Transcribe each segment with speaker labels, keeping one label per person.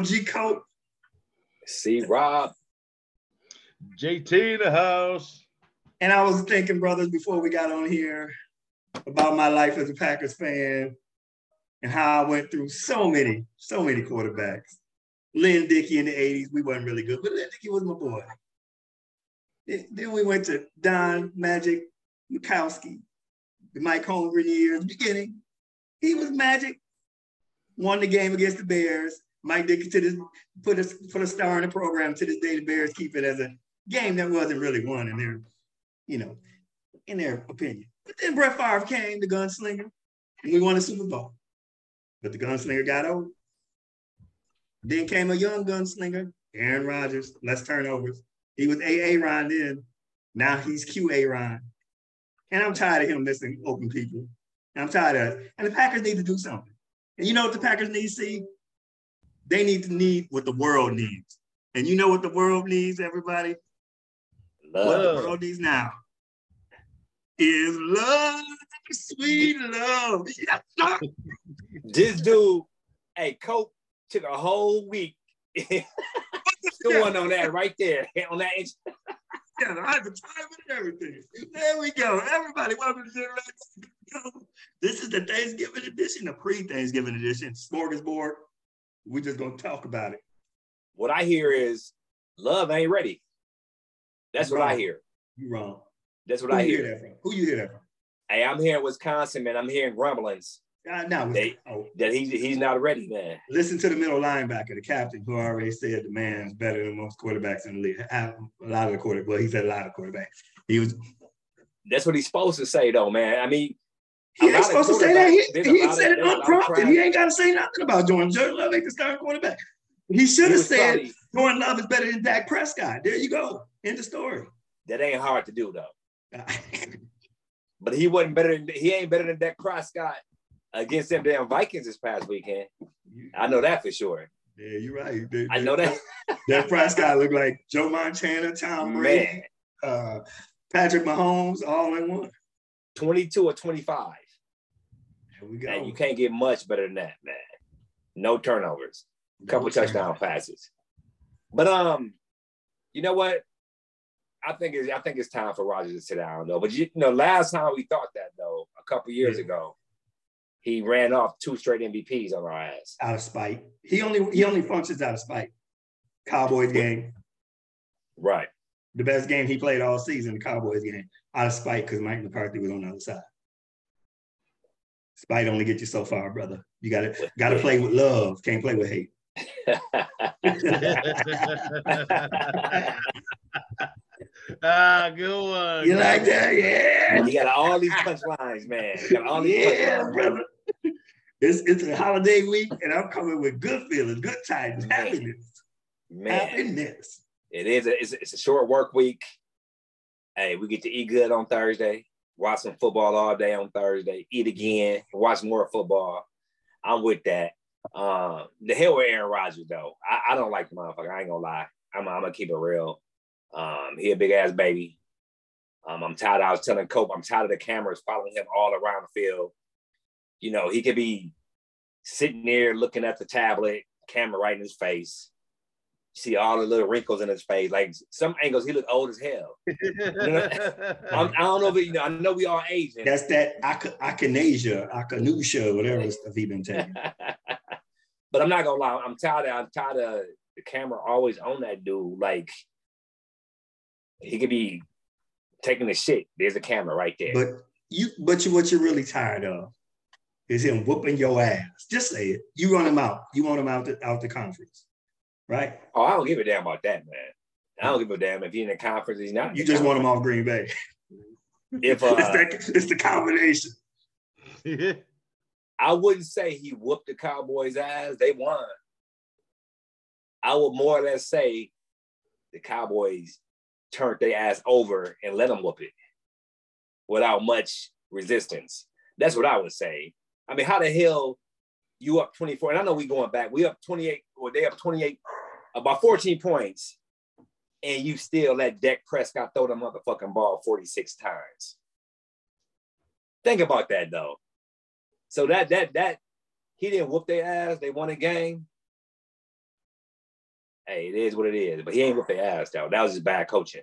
Speaker 1: right G Cope.
Speaker 2: C. Rob.
Speaker 3: JT the house.
Speaker 1: And I was thinking, brothers, before we got on here about my life as a Packers fan and how I went through so many, so many quarterbacks. Lynn Dickey in the 80s, we wasn't really good, but Lynn Dickey was my boy. Then we went to Don Magic Majkowski, the Mike Holmgren years, beginning. He was magic. Won the game against the Bears. Mike Dickey to this put a put a star in the program. To this day, the Bears keep it as a game that wasn't really won in their, you know, in their opinion. But then Brett Favre came, the gunslinger, and we won a Super Bowl. But the gunslinger got old. Then came a young gunslinger, Aaron Rodgers, less turnovers. He was AA Ron then. Now he's QA Ron. And I'm tired of him missing open people. I'm tired of it. And the Packers need to do something. And you know what the Packers need to see? They need to need what the world needs. And you know what the world needs, everybody? Love. What the world needs now is love, sweet love.
Speaker 2: this dude, hey, Cope took a whole week doing on that right there, on that.
Speaker 1: yeah, I have the time and everything. There we go. Everybody, welcome to the This is the Thanksgiving edition, the pre-Thanksgiving edition, smorgasbord. We're just gonna talk about it.
Speaker 2: What I hear is love ain't ready. That's what I hear.
Speaker 1: You wrong.
Speaker 2: That's what Who I hear.
Speaker 1: hear. that from? Who you hear that from?
Speaker 2: Hey, I'm here in Wisconsin, man. I'm hearing rumblings.
Speaker 1: Uh, no,
Speaker 2: they, oh. that he's he's not ready, man.
Speaker 1: Listen to the middle linebacker, the captain, who already said the man's better than most quarterbacks in the league. A lot of the quarterbacks. Well, he said a lot of quarterbacks. He was.
Speaker 2: That's what he's supposed to say, though, man. I mean,
Speaker 1: he ain't supposed to say that. He, he said it unprompted. He ain't got to say nothing about Jordan. Jordan Love ain't the starting quarterback. He should have said probably, Jordan Love is better than Dak Prescott. There you go. End the story.
Speaker 2: That ain't hard to do, though. but he wasn't better than he ain't better than Dak Prescott against them damn Vikings this past weekend. I know that for sure.
Speaker 1: Yeah, you're right. They,
Speaker 2: I know that.
Speaker 1: that Prescott looked like Joe Montana, Tom Brady, uh, Patrick Mahomes, all in one.
Speaker 2: 22 or 25.
Speaker 1: There we go.
Speaker 2: And you can't get much better than that, man. No turnovers, a couple no touchdown passes. But um, you know what? I think it's I think it's time for Rodgers to sit down though. But you, you know, last time we thought that though, a couple years yeah. ago, he ran off two straight MVPs on our ass.
Speaker 1: Out of spite. He only he only functions out of spite. Cowboys game.
Speaker 2: Right.
Speaker 1: The best game he played all season, the Cowboys game, out of spite because Mike McCarthy was on the other side. Spite only get you so far, brother. You gotta gotta play with love. Can't play with hate.
Speaker 3: ah, good one.
Speaker 1: You like that? Yeah.
Speaker 2: You got all these punchlines, man. You got all these
Speaker 1: yeah, punchlines. brother. It's, it's a holiday week, and I'm coming with good feelings, good tidings, happiness. Man. Happiness.
Speaker 2: It is. A, it's, a, it's a short work week. Hey, we get to eat good on Thursday, watch some football all day on Thursday, eat again, watch more football. I'm with that. Um, the hell with Aaron Rodgers though. I, I don't like the motherfucker. I ain't gonna lie. I'm, I'm gonna keep it real. Um, he a big ass baby. Um, I'm tired. I was telling Cope, I'm tired of the cameras following him all around the field. You know, he could be sitting there looking at the tablet, camera right in his face. See all the little wrinkles in his face. Like some angles, he look old as hell. You know? I don't know if you know. I know we all aging.
Speaker 1: That's that echinasia, echinacea, whatever stuff he been taking.
Speaker 2: but I'm not gonna lie. I'm tired. Of, I'm tired of the camera always on that dude. Like he could be taking a shit. There's a camera right there.
Speaker 1: But you, but you, what you're really tired of is him whooping your ass. Just say it. You want him out. You want him out the, out the conference, right?
Speaker 2: Oh, I don't give a damn about that, man. I don't give a damn if he's in the conference. He's not.
Speaker 1: You just want him off Green Bay.
Speaker 2: If uh,
Speaker 1: it's, that, it's the combination.
Speaker 2: I wouldn't say he whooped the Cowboys' ass. They won. I would more or less say the Cowboys turned their ass over and let them whoop it without much resistance. That's what I would say. I mean, how the hell you up 24? And I know we going back. We up 28, or they up 28, about 14 points, and you still let Dak Prescott throw the motherfucking ball 46 times. Think about that though. So that that that he didn't whoop their ass. They won a game. Hey, it is what it is. But he ain't whoop their ass though. That was just bad coaching,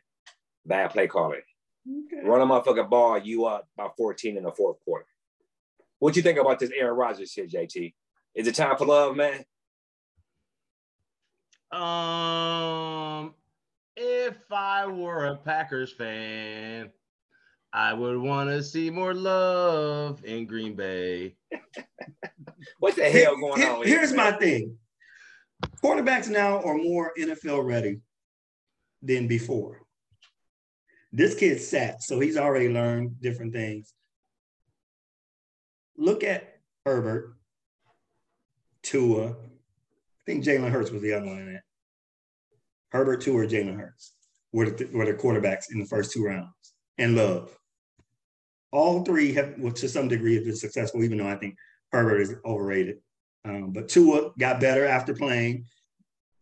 Speaker 2: bad play calling.
Speaker 1: Okay.
Speaker 2: Run a motherfucking ball, you up by 14 in the fourth quarter. What you think about this Aaron Rodgers shit, JT? Is it time for love, man?
Speaker 3: Um, if I were a Packers fan, I would want to see more love in Green Bay.
Speaker 2: What the hell going
Speaker 1: Here-
Speaker 2: on?
Speaker 1: Here's
Speaker 2: here,
Speaker 1: my thing. Quarterbacks now are more NFL ready than before. This kid sat, so he's already learned different things. Look at Herbert, Tua. I think Jalen Hurts was the other one in that. Herbert, Tua, or Jalen Hurts were the, were the quarterbacks in the first two rounds, and Love. All three have, well, to some degree, have been successful, even though I think Herbert is overrated. Um, but Tua got better after playing,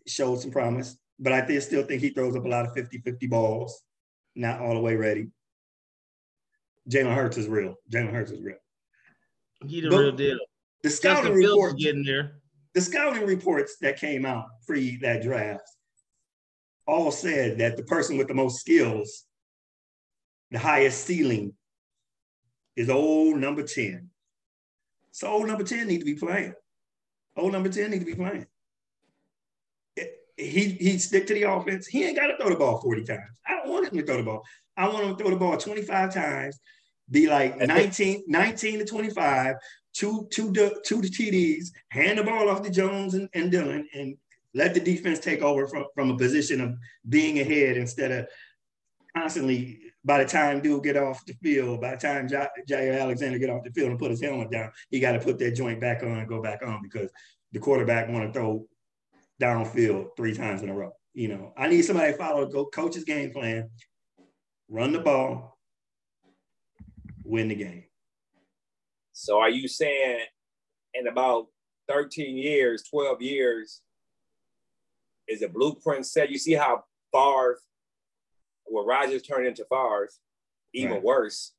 Speaker 1: showed some promise. But I think, still think he throws up a lot of 50 50 balls, not all the way ready. Jalen Hurts is real. Jalen Hurts is real.
Speaker 3: He the
Speaker 1: But
Speaker 3: real deal.
Speaker 1: The scouting
Speaker 3: Justin Fields is
Speaker 1: reports,
Speaker 3: getting there.
Speaker 1: The scouting reports that came out pre that draft all said that the person with the most skills, the highest ceiling, is old number 10. So old number 10 need to be playing. Old number 10 need to be playing. It- He he stick to the offense. He ain't got to throw the ball 40 times. I don't want him to throw the ball. I want him to throw the ball 25 times, be like 19, 19 to 25, two, two, two TDs, hand the ball off to Jones and, and Dillon, and let the defense take over from, from a position of being ahead instead of constantly by the time dude get off the field, by the time Ja- Jaire Alexander get off the field and put his helmet down, he got to put that joint back on and go back on because the quarterback want to throw downfield three times in a row. You know, I need somebody to follow go coach's game plan, run the ball, win the game.
Speaker 2: So are you saying in about 13 years, 12 years, is a blueprint set? You see how Favre, well, Rodgers turned into Favre, even
Speaker 1: Right.
Speaker 2: worse.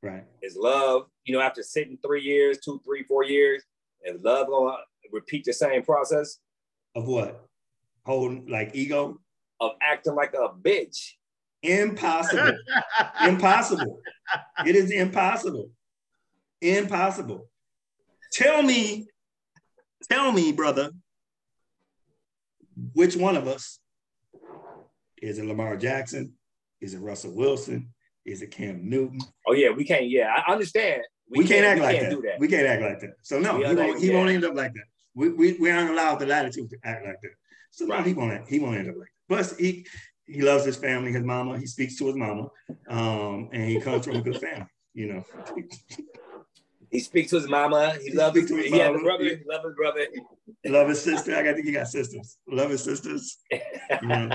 Speaker 1: Right.
Speaker 2: Is love, you know, after sitting three years, two, three, four years, is love gonna repeat the same process
Speaker 1: Of what? Holding like ego?
Speaker 2: of acting like a bitch?
Speaker 1: Impossible. impossible. It is impossible. Impossible. Tell me, tell me, brother, which one of us is it Lamar Jackson? Is it Russell Wilson? Is it Cam Newton?
Speaker 2: Oh yeah, we can't. Yeah, I understand.
Speaker 1: We, can't, act
Speaker 2: we
Speaker 1: like
Speaker 2: can't
Speaker 1: that.
Speaker 2: do that.
Speaker 1: We can't act like that. So no,
Speaker 2: We
Speaker 1: he won't. He won't end up like that. We, we, we aren't allowed the latitude to act like that. So no, he won't. He won't end up like. That. Plus, he he loves his family, his mama. He speaks to his mama, um, and he comes from a good family. You know,
Speaker 2: He speaks to his mama. He,
Speaker 1: He
Speaker 2: loves his,
Speaker 1: to his
Speaker 2: he has a brother. He loves his brother.
Speaker 1: love his sister. I got think he got sisters. Love his sisters. You know,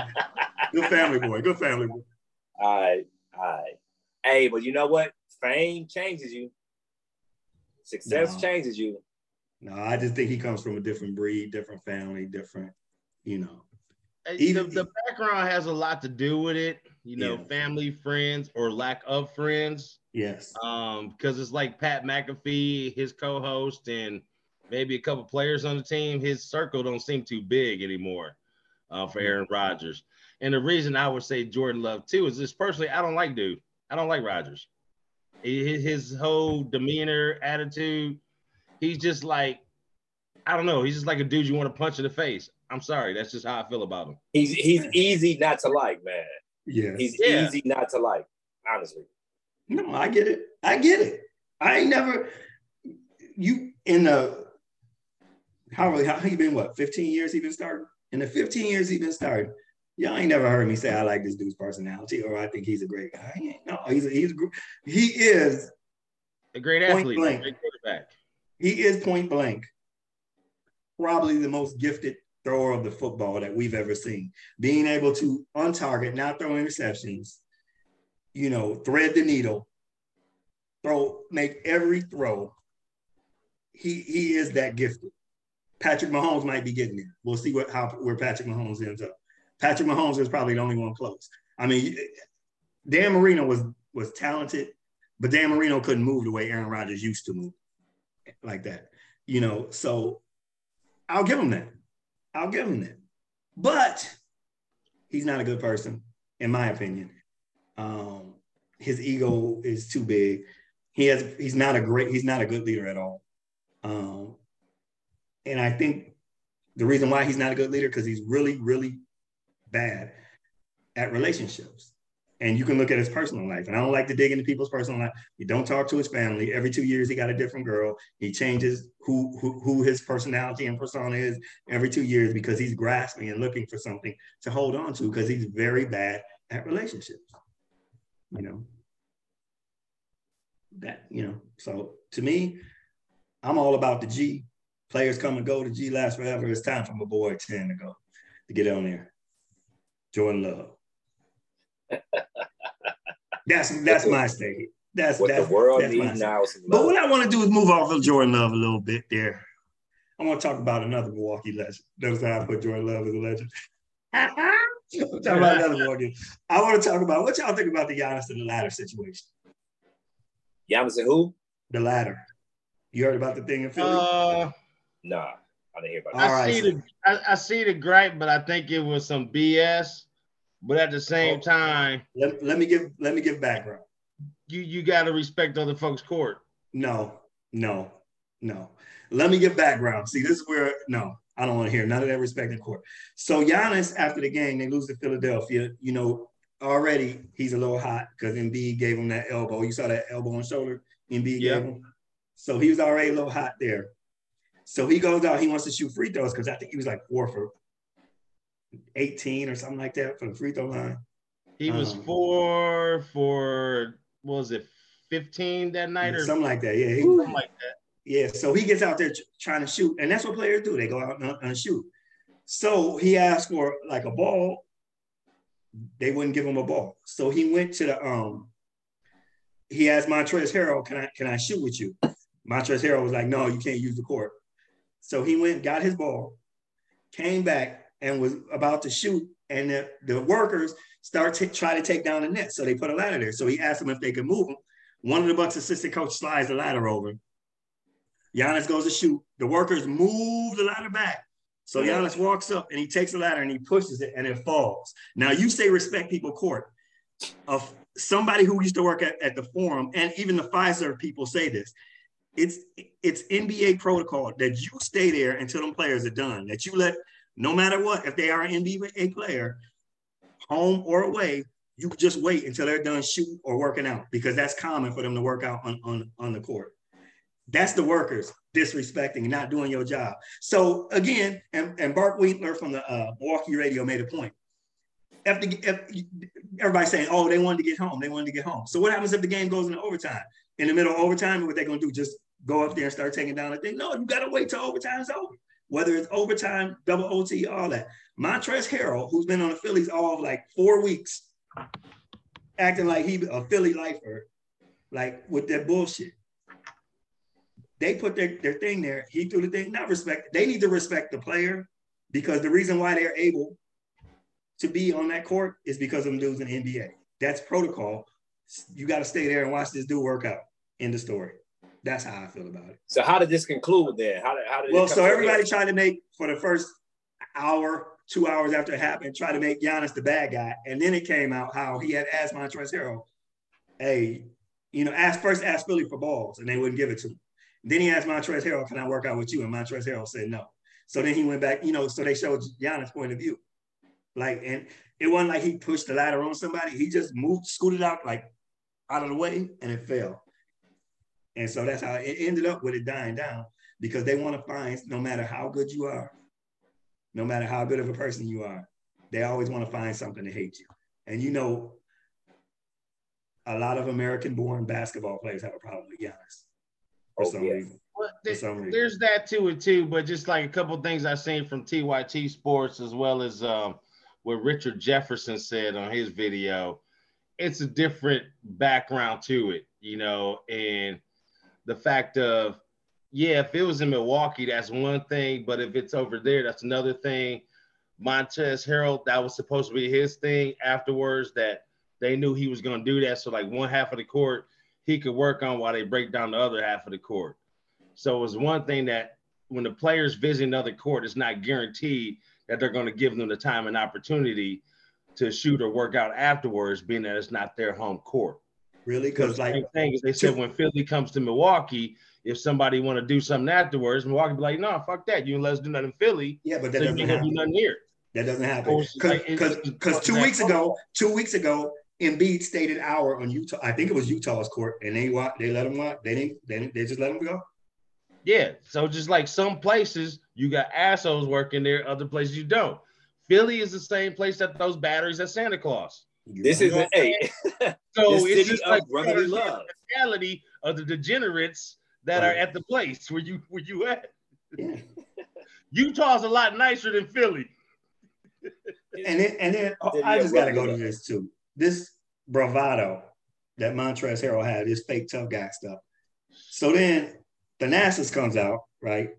Speaker 1: good family boy. Good family boy.
Speaker 2: All right, all right. Hey, but you know what? Fame changes you. Success
Speaker 1: No.
Speaker 2: changes you.
Speaker 1: No, I just think he comes from a different breed, different family, different. You know, Even-
Speaker 3: the, the background has a lot to do with it. You know,
Speaker 1: Yeah.
Speaker 3: family, friends, or lack of friends.
Speaker 1: yes.
Speaker 3: Um, because it's like Pat McAfee, his co-host, and maybe a couple players on the team. His circle don't seem too big anymore uh, for Aaron Rodgers. And the reason I would say Jordan Love too is this personally, I don't like dude. I don't like Rodgers. His, his whole demeanor, attitude, he's just like, I don't know. He's just like a dude you want to punch in the face. I'm sorry, that's just how I feel about him.
Speaker 2: He's he's easy not to like, man.
Speaker 1: Yes.
Speaker 2: He's
Speaker 3: Yeah.
Speaker 2: easy not to like, honestly.
Speaker 1: No, I get it. I get it. I ain't never you in the how really how he been what 15 years he been starting? In the 15 years he been starting, y'all ain't never heard me say I like this dude's personality or I think he's a great guy. He ain't- No, he's a, he's a, he is
Speaker 3: A great
Speaker 1: Point
Speaker 3: athlete,
Speaker 1: blank.
Speaker 3: great quarterback.
Speaker 1: he is point blank probably the most gifted thrower of the football that we've ever seen. Being able to on target, not throw interceptions, you know, thread the needle, throw, make every throw. He he is that gifted. Patrick Mahomes might be getting there. We'll see what how where Patrick Mahomes ends up. Patrick Mahomes is probably the only one close. I mean, Dan Marino was was talented, but Dan Marino couldn't move the way Aaron Rodgers used to move like that. You know, so I'll give him that. I'll give him that. But he's not a good person, in my opinion. Um, his ego is too big. He has he's not a great, he's not a good leader at all. Um, and I think the reason why he's not a good leader because he's really, really bad at relationships. And you can look at his personal life. And I don't like to dig into people's personal life. He don't talk to his family. Every two years, he got a different girl. He changes who, who, who his personality and persona is every two years because he's grasping and looking for something to hold on to because he's very bad at relationships. You know, that, you know, so to me, I'm all about the G. Players come and go. The G lasts forever. It's time for my boy 10 to go, to get on there. Jordan Love. that's that's my statement. That's
Speaker 2: what
Speaker 1: that's,
Speaker 2: the world
Speaker 1: that's
Speaker 2: needs now is some
Speaker 1: But what I want to do is move off of Jordan Love a little bit there. I want to talk about another Milwaukee legend. Notice how I put Jordan Love as a legend. I'm talking about another Milwaukee. I want to talk about what y'all think about the Giannis and the ladder situation.
Speaker 2: Giannis and who?
Speaker 1: The ladder. You heard about the thing in Philly?
Speaker 3: Uh,
Speaker 2: Nah, I didn't hear about that.
Speaker 3: I
Speaker 1: right,
Speaker 3: see
Speaker 1: so-
Speaker 3: the I, I see the gripe, but I think it was some BS. But at the same
Speaker 1: Oh.
Speaker 3: time,
Speaker 1: let, let me give let me give background.
Speaker 3: you you got to respect other folks' court.
Speaker 1: No, no, no. Let me give background. See, this is where no, I don't want to hear none of that respect in court. So Giannis, after the game, they lose to Philadelphia. You know, already he's a little hot because Embiid gave him that elbow. You saw that elbow and shoulder Embiid
Speaker 3: Yeah.
Speaker 1: gave him. So he was already a little hot there. So he goes out, he wants to shoot free throws because I think he was like four for 18 or something like that for the free throw line.
Speaker 3: He was
Speaker 1: Um,
Speaker 3: four for what was it, fifteen that night or
Speaker 1: Something like that. Yeah. he-
Speaker 3: something like that.
Speaker 1: Yeah, so he gets out there trying to shoot, and that's what players do. They go out and, and shoot. So he asked for like a ball. They wouldn't give him a ball. So he went to the um. He asked Montrezl Harrell, "Can I can I shoot with you?" Montrezl Harrell was like, "No, you can't use the court." So he went, got his ball, came back, and was about to shoot, and the, the workers start to try to take down the net. So they put a ladder there. So he asked them if they could move him. One of the Bucks assistant coach slides the ladder over. Giannis goes to shoot. The workers move the ladder back. So Giannis walks up and he takes the ladder and he pushes it and it falls. Now you say respect people court. Of somebody who used to work at, at the forum and even the Fiserv people say this. It's it's NBA protocol that you stay there until them players are done. That you let no matter what, if they are an NBA player, home or away, you just wait until they're done shooting or working out because that's common for them to work out on, on, on the court. That's the workers disrespecting and not doing your job. So again, and, and Bart Winkler from the uh, Milwaukee radio made a point. If the, if everybody's saying, oh, they wanted to get home, they wanted to get home. So what happens if the game goes into overtime? In the middle of overtime, what they gonna do? Just go up there and start taking down the thing? No, you gotta wait till overtime's over. Whether it's overtime, double OT, all that. Montrezl Harrell, who's been on the Phillies all of like four weeks, acting like he a Philly lifer, like with that bullshit. They put their, their thing there. He threw the thing. Not respect. They need to respect the player because the reason why they're able to be on that court is because of them dudes in the NBA. That's protocol. You got to stay there and watch this dude work out. End the story. That's how I feel about it.
Speaker 2: So how did this conclude then? How did how did
Speaker 1: Well, so everybody tried to make for the first hour, two hours after it happened, try to make Giannis the bad guy. And then it came out how he had asked Montrezl Harrell, hey, you know, asked first asked Philly for balls and they wouldn't give it to him. Then he asked Montrezl Harrell, can I work out with you? And Montrezl Harrell said no. So then he went back, you know, so they showed Giannis' point of view. Like, and it wasn't like he pushed the ladder on somebody. He just moved, scooted out like out of the way and it fell. And so that's how it ended up with it dying down because they want to find no matter how good you are, no matter how good of a person you are, they always want to find something to hate you. And you know, a lot of American born basketball players have a problem with Giannis for
Speaker 2: Oh,
Speaker 1: some
Speaker 2: yeah.
Speaker 1: reason.
Speaker 3: Well,
Speaker 1: For some reason.
Speaker 3: there's that to it too, but just like a couple things I've seen from TYT Sports as well as um, what Richard Jefferson said on his video, it's a different background to it, you know, and the fact of, yeah, if it was in Milwaukee, that's one thing, but if it's over there, that's another thing. Montrezl Harrell, that was supposed to be his thing afterwards, that they knew he was going to do that. So, like, one half of the court, he could work on while they break down the other half of the court. So it was one thing that when the players visit another court, it's not guaranteed that they're going to give them the time and opportunity to shoot or work out afterwards, being that it's not their home court.
Speaker 1: Really? Because like
Speaker 3: thing is they said when Philly comes to Milwaukee, if somebody want to do something afterwards, Milwaukee be like, no, fuck that. You let us do nothing in Philly.
Speaker 1: yeah, but that
Speaker 3: So you
Speaker 1: doesn't
Speaker 3: can't do
Speaker 1: happen.
Speaker 3: nothing here.
Speaker 1: That doesn't happen. Because because two weeks ago, two weeks ago, Embiid stayed an hour on Utah. I think it was Utah's court, and they they let him walk. They didn't. They, didn't, they just let him go.
Speaker 3: Yeah. So just like some places you got assholes working there, other places you don't. Philly is the same place that those batteries at Santa Claus.
Speaker 2: This
Speaker 3: You
Speaker 2: is
Speaker 3: know
Speaker 2: an
Speaker 3: what
Speaker 2: hey.
Speaker 3: So it's
Speaker 2: city
Speaker 3: just like
Speaker 2: brotherly
Speaker 3: the
Speaker 2: love.
Speaker 3: mentality of the degenerates that are at the place where you where you at.
Speaker 1: Yeah.
Speaker 3: Utah's a lot nicer than Philly.
Speaker 1: And then and then oh, I just got to go to this too. This bravado that Montrezl Harrell had, this fake tough guy stuff. So then the NASA's comes out right,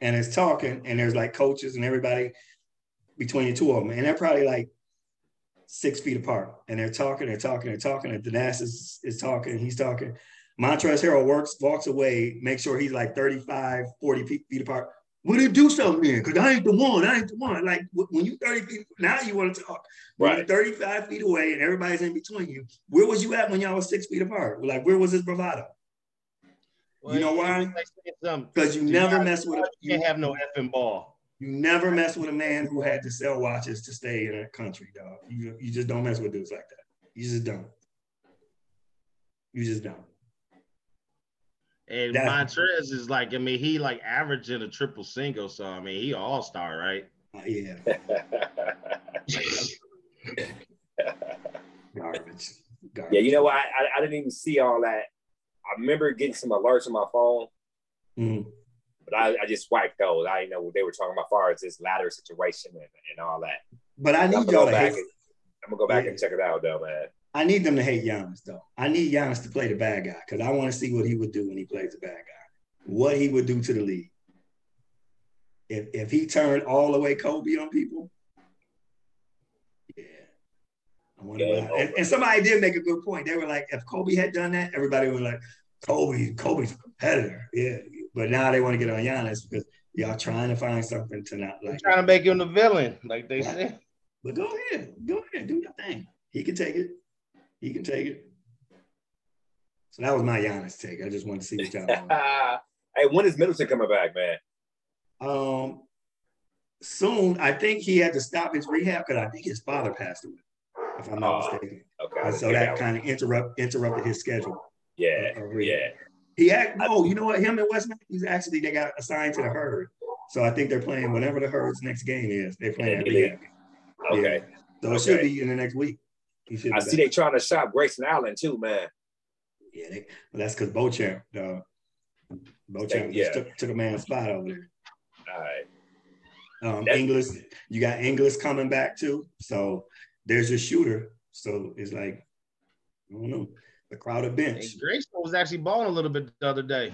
Speaker 1: and it's talking, and there's like coaches and everybody between the two of them, and they're probably like six feet apart, and they're talking, they're talking, they're talking, and the NASA is, is talking, he's talking. Montrezl Harrell works, walks away, makes sure he's like 35, 40 feet, feet apart. We didn't do something then, because I ain't the one. I ain't the one. Like when you 30 feet, now you want to talk. When
Speaker 2: Right.
Speaker 1: you're 35 feet away and everybody's in between you, where was you at when y'all was six feet apart? Like, where was his bravado? You know why?
Speaker 3: Because
Speaker 1: Because you never mess with a,
Speaker 3: You
Speaker 1: you,
Speaker 3: can't have no effing ball.
Speaker 1: You never mess with a man who had to sell watches to stay in a country, dog. You, you just don't mess with dudes like that. You just don't. You just don't.
Speaker 3: And
Speaker 1: That-
Speaker 3: Montrez is like, I mean, he like averaging a triple single. So I mean, he all star, right?
Speaker 1: Uh, yeah, garbage. garbage.
Speaker 2: yeah, you know what? I, I, I didn't even see all that. I remember getting some alerts on my phone,
Speaker 1: Mhm.
Speaker 2: But I, I just wiped those. I didn't know what they were talking about as far as this ladder situation and, and all that.
Speaker 1: But I
Speaker 2: I'm
Speaker 1: need y'all
Speaker 2: go
Speaker 1: to
Speaker 2: back
Speaker 1: hate.
Speaker 2: and I'm gonna go back
Speaker 1: Yeah.
Speaker 2: and check it out though, man.
Speaker 1: I need them to hate Giannis though. I need Giannis to play the bad guy because I want to see what he would do when he plays the bad guy. What he would do to the league. If if he turned all the way Kobe on people, yeah. I wonder
Speaker 2: Game.
Speaker 1: And, and somebody did make a good point. They were like, if Kobe had done that, everybody was like, Kobe, Kobe's a competitor. Yeah. But now they want to get on Giannis because y'all trying to find something to not
Speaker 3: They're
Speaker 1: like.
Speaker 3: trying to make him the villain, like they
Speaker 1: Yeah.
Speaker 3: said.
Speaker 1: But go ahead, go ahead, do your thing. He can take it. He can take it. So that was my Giannis take. I just wanted to see what y'all. want.
Speaker 2: hey, when is Middleton coming back, man?
Speaker 1: um, soon, I think he had to stop his rehab because I think his father passed away, if I'm not
Speaker 2: Oh,
Speaker 1: mistaken.
Speaker 2: Okay.
Speaker 1: And so
Speaker 2: hear
Speaker 1: that kind of interrupt interrupted his schedule.
Speaker 2: yeah,
Speaker 1: of rehab.
Speaker 2: yeah.
Speaker 1: He act, oh, you know what? Him and Wes Matthews actually they got assigned to the herd. So I think they're playing whatever the herd's next game is. They're playing at
Speaker 2: Yeah,
Speaker 1: rehab.
Speaker 2: Okay.
Speaker 1: So it should be in the next week. He should
Speaker 2: I see
Speaker 1: back.
Speaker 2: they trying to shop Grayson Allen too, man.
Speaker 1: Yeah, they, well, that's because Beauchamp, uh, Beauchamp
Speaker 2: Yeah.
Speaker 1: just took, took a man's spot over there.
Speaker 2: All right.
Speaker 1: Um,
Speaker 2: That-
Speaker 1: English, you got English coming back too. So there's your shooter. So it's like, I don't know, the crowded bench.
Speaker 3: And Grayson was actually balling a little bit the other day,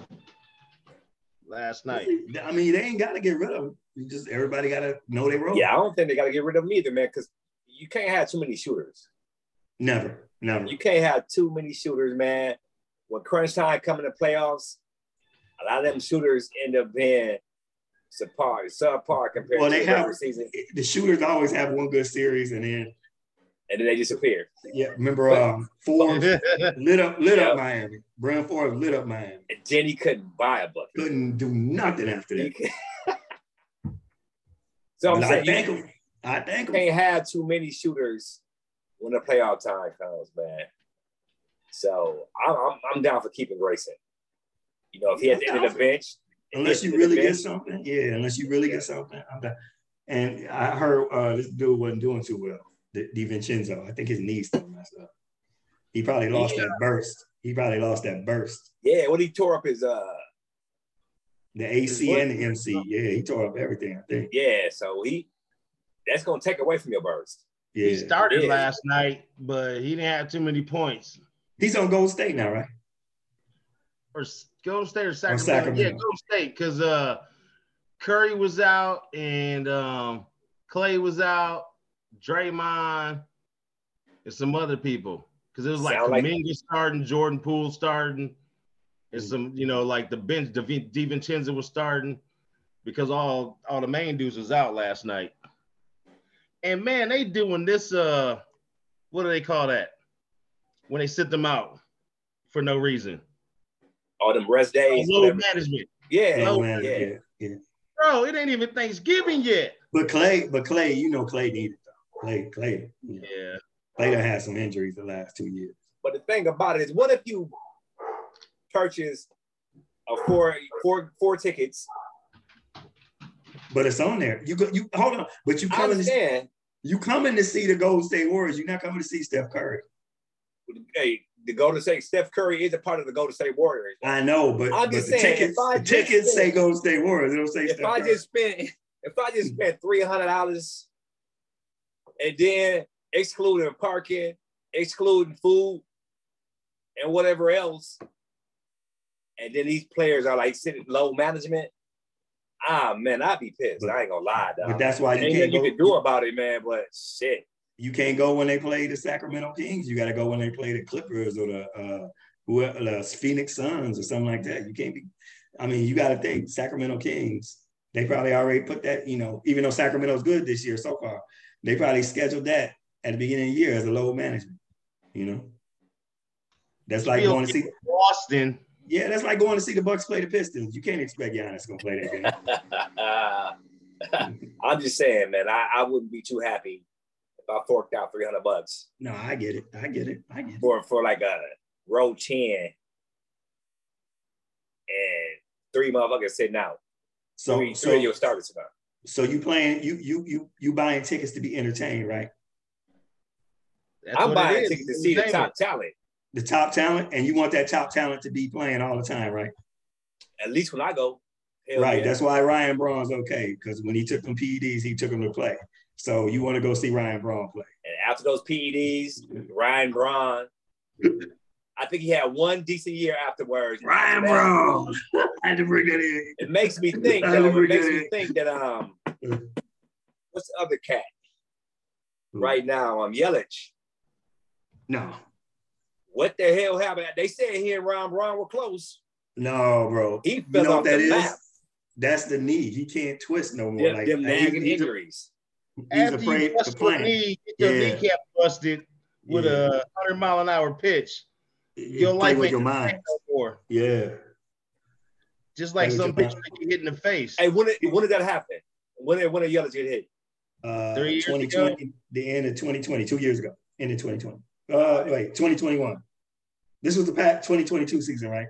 Speaker 3: last night.
Speaker 1: I mean, they ain't got to get rid of him. You just everybody got to know they role.
Speaker 2: Yeah, I don't think they got to get rid of him either, man, because you can't have too many shooters.
Speaker 1: Never, never.
Speaker 2: You can't have too many shooters, man. When crunch time coming to playoffs, a lot of them shooters end up being subpar, subpar compared
Speaker 1: Well,
Speaker 2: to the
Speaker 1: have-
Speaker 2: regular season,
Speaker 1: The shooters always have one good series, and then
Speaker 2: and then they disappear.
Speaker 1: yeah, remember um, Forbes lit up, lit
Speaker 2: Yeah.
Speaker 1: up Miami. Bryn Forbes lit up Miami.
Speaker 2: And Jenny couldn't buy a bucket.
Speaker 1: Couldn't do nothing after that.
Speaker 2: so I'm
Speaker 1: But I
Speaker 2: saying
Speaker 1: thank
Speaker 2: you
Speaker 1: him. I thank him.
Speaker 2: can't have too many shooters when the playoff time comes, man. So I'm, I'm, I'm down for keeping Grayson. You know, if he at to end of the bench,
Speaker 1: unless you
Speaker 2: the end of
Speaker 1: really get something. Yeah, unless you really get something. I'm done. And I heard uh, this dude wasn't doing too well, Di DiVincenzo. I think his knees still messed up. He probably lost
Speaker 2: Yeah.
Speaker 1: that burst. He probably lost that burst.
Speaker 2: yeah, when he tore up his uh
Speaker 1: The AC and the MC. Yeah, he tore up everything, I think.
Speaker 2: yeah, so he that's gonna take away from your burst.
Speaker 1: Yeah.
Speaker 3: He started
Speaker 2: Yeah.
Speaker 3: last night, but he didn't have too many points.
Speaker 1: He's on Gold State now, right?
Speaker 3: Or S- Golden State or Sacramento.
Speaker 1: Sacramento.
Speaker 3: Yeah, Golden State, because uh, Curry was out and um, Clay was out, Draymond, and some other people. Because it was like
Speaker 2: Sound like-
Speaker 3: Kuminga starting, Jordan Poole starting, and some, you know, like the bench, Div- DiVincenzo was starting. because all all the main dudes was out last night. And man, they doing this. Uh, what do they call that? When they sit them out for no reason.
Speaker 2: All them rest days.
Speaker 3: Load
Speaker 2: whatever.
Speaker 3: management,
Speaker 2: Yeah,
Speaker 1: Yeah,
Speaker 3: Oh,
Speaker 1: man,
Speaker 2: yeah.
Speaker 1: yeah, yeah.
Speaker 3: bro. It ain't even Thanksgiving yet.
Speaker 1: But Clay, but Clay, you know Clay needed though. Clay, Clay, you know,
Speaker 3: Yeah.
Speaker 1: Clay done had some injuries the last two years.
Speaker 2: But the thing about it is, what if you purchase a four four four tickets?
Speaker 1: But it's on there. You go, you hold on. But you coming to
Speaker 2: understand.
Speaker 1: you coming to see the Golden State Warriors. You're not coming to see Steph Curry.
Speaker 2: Hey, the Golden State Steph Curry is a part of the Golden State Warriors.
Speaker 1: I know, but,
Speaker 2: I'm
Speaker 1: but
Speaker 2: just
Speaker 1: the
Speaker 2: saying,
Speaker 1: tickets, the tickets say Golden State Warriors. They don't say
Speaker 2: If
Speaker 1: Steph
Speaker 2: I
Speaker 1: Curry.
Speaker 2: just spent if I just spent three hundred dollars and then excluding parking, excluding food, and whatever else, and then these players are like sitting load management. Ah man, I'd be pissed. I ain't gonna lie,
Speaker 1: but that's why you
Speaker 2: Ain't
Speaker 1: can't
Speaker 2: nothing you
Speaker 1: go.
Speaker 2: can do about it, man. But shit,
Speaker 1: you can't go when they play the Sacramento Kings. You got to go when they play the Clippers or the uh, whoever, the Phoenix Suns or something like that. You can't be. I mean, you got to think Sacramento Kings. They probably already put that. You know, even though Sacramento's good this year so far, they probably scheduled that at the beginning of the year as a load management. You know, that's like
Speaker 3: Still
Speaker 1: going to see.
Speaker 3: Boston.
Speaker 1: Yeah, that's like going to see the Bucks play the Pistons. You can't expect Giannis gonna play that game.
Speaker 2: I'm just saying, man. I, I wouldn't be too happy if I forked out three hundred bucks
Speaker 1: no, I get it. I get it. I get it.
Speaker 2: for for like a row ten and three motherfuckers sitting out.
Speaker 1: So,
Speaker 2: three,
Speaker 1: so,
Speaker 2: three of your starters sitting out.
Speaker 1: So you playing? You you you you buying tickets to be entertained, right?
Speaker 3: That's
Speaker 2: I'm buying tickets to see the top talent.
Speaker 1: the top talent, and you want that top talent to be playing all the time, right?
Speaker 2: At least when I go. Hell
Speaker 1: right.
Speaker 2: yeah.
Speaker 1: That's why Ryan Braun's okay because when he took them PEDs, he took them to play. So you want to go see Ryan Braun play?
Speaker 2: And after those PEDs, Ryan Braun, I think he had one decent year afterwards.
Speaker 1: Ryan
Speaker 2: After that,
Speaker 1: Braun. I had to bring that in.
Speaker 2: It makes me think.
Speaker 1: I
Speaker 2: Though, it makes
Speaker 1: that
Speaker 2: me think that um, what's the other cat right now? Um, Yelich.
Speaker 1: No,
Speaker 2: What the hell happened? They said he and Ryan Braun were close.
Speaker 1: no, bro.
Speaker 2: He
Speaker 1: You
Speaker 2: fell
Speaker 1: know
Speaker 2: off
Speaker 1: what that
Speaker 2: the
Speaker 1: is?
Speaker 2: map.
Speaker 1: That's the knee. He can't twist no more.
Speaker 2: Them,
Speaker 1: like
Speaker 2: them
Speaker 1: he's-
Speaker 2: nagging
Speaker 1: he's,
Speaker 2: injuries.
Speaker 1: he's
Speaker 3: After
Speaker 1: afraid
Speaker 3: you
Speaker 1: to
Speaker 3: bust your
Speaker 1: play.
Speaker 3: knee, get your
Speaker 1: Yeah.
Speaker 3: kneecap busted with
Speaker 1: Yeah.
Speaker 3: a hundred mile an hour pitch.
Speaker 1: You
Speaker 3: Your life
Speaker 1: with your mind.
Speaker 3: no.
Speaker 1: Yeah.
Speaker 3: Just like
Speaker 1: Play
Speaker 3: some
Speaker 1: your
Speaker 3: pitches that you hit in the face.
Speaker 2: Hey, when did, when did that happen? When did, when did Yelich get hit?
Speaker 1: Uh,
Speaker 3: Three years
Speaker 1: 2020, the end of 2020, two years ago, end of 2020. Uh, wait, 2021. This was the Pat 2022 season, right?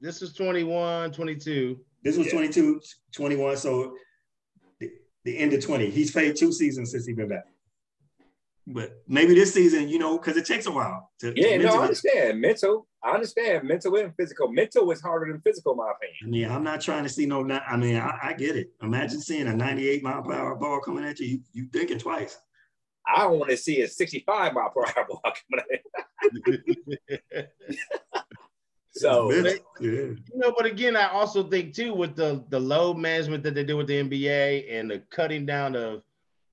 Speaker 3: This is 21, 22.
Speaker 1: This was
Speaker 2: Yeah.
Speaker 1: 22, 21. So the, the end of 20. He's played two seasons since he's been back. But maybe this season, you know, because it takes a while to, to
Speaker 2: Yeah, no, I understand. Mental. I understand mental and physical. Mental is harder than physical, in my opinion.
Speaker 1: I mean, I'm not trying to see no. ni- I mean, I, I get it. Imagine seeing a 98 mile per hour ball coming at you. You, you thinking twice.
Speaker 2: I don't want to see a 65 mile per hour ball coming at So
Speaker 1: It's mental. yeah.
Speaker 3: You know, but again, I also think too with the the load management that they do with the NBA and the cutting down of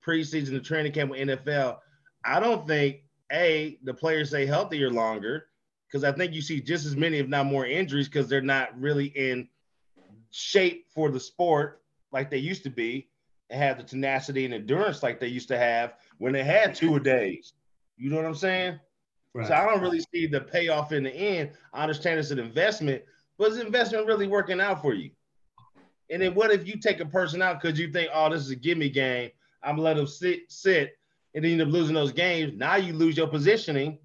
Speaker 3: preseason and training camp with NFL, I don't think a the players stay healthier longer because I think you see just as many, if not more, injuries because they're not really in shape for the sport like they used to be and have the tenacity and endurance like they used to have when they had two a days. You know what I'm saying?
Speaker 1: Right.
Speaker 3: So I don't really see the payoff in the end. I understand it's an investment, but is investment really working out for you? And then what if you take a person out because you think, oh, this is a gimme game. I'm gonna let them sit, sit, and then you end up losing those games. Now you lose your positioning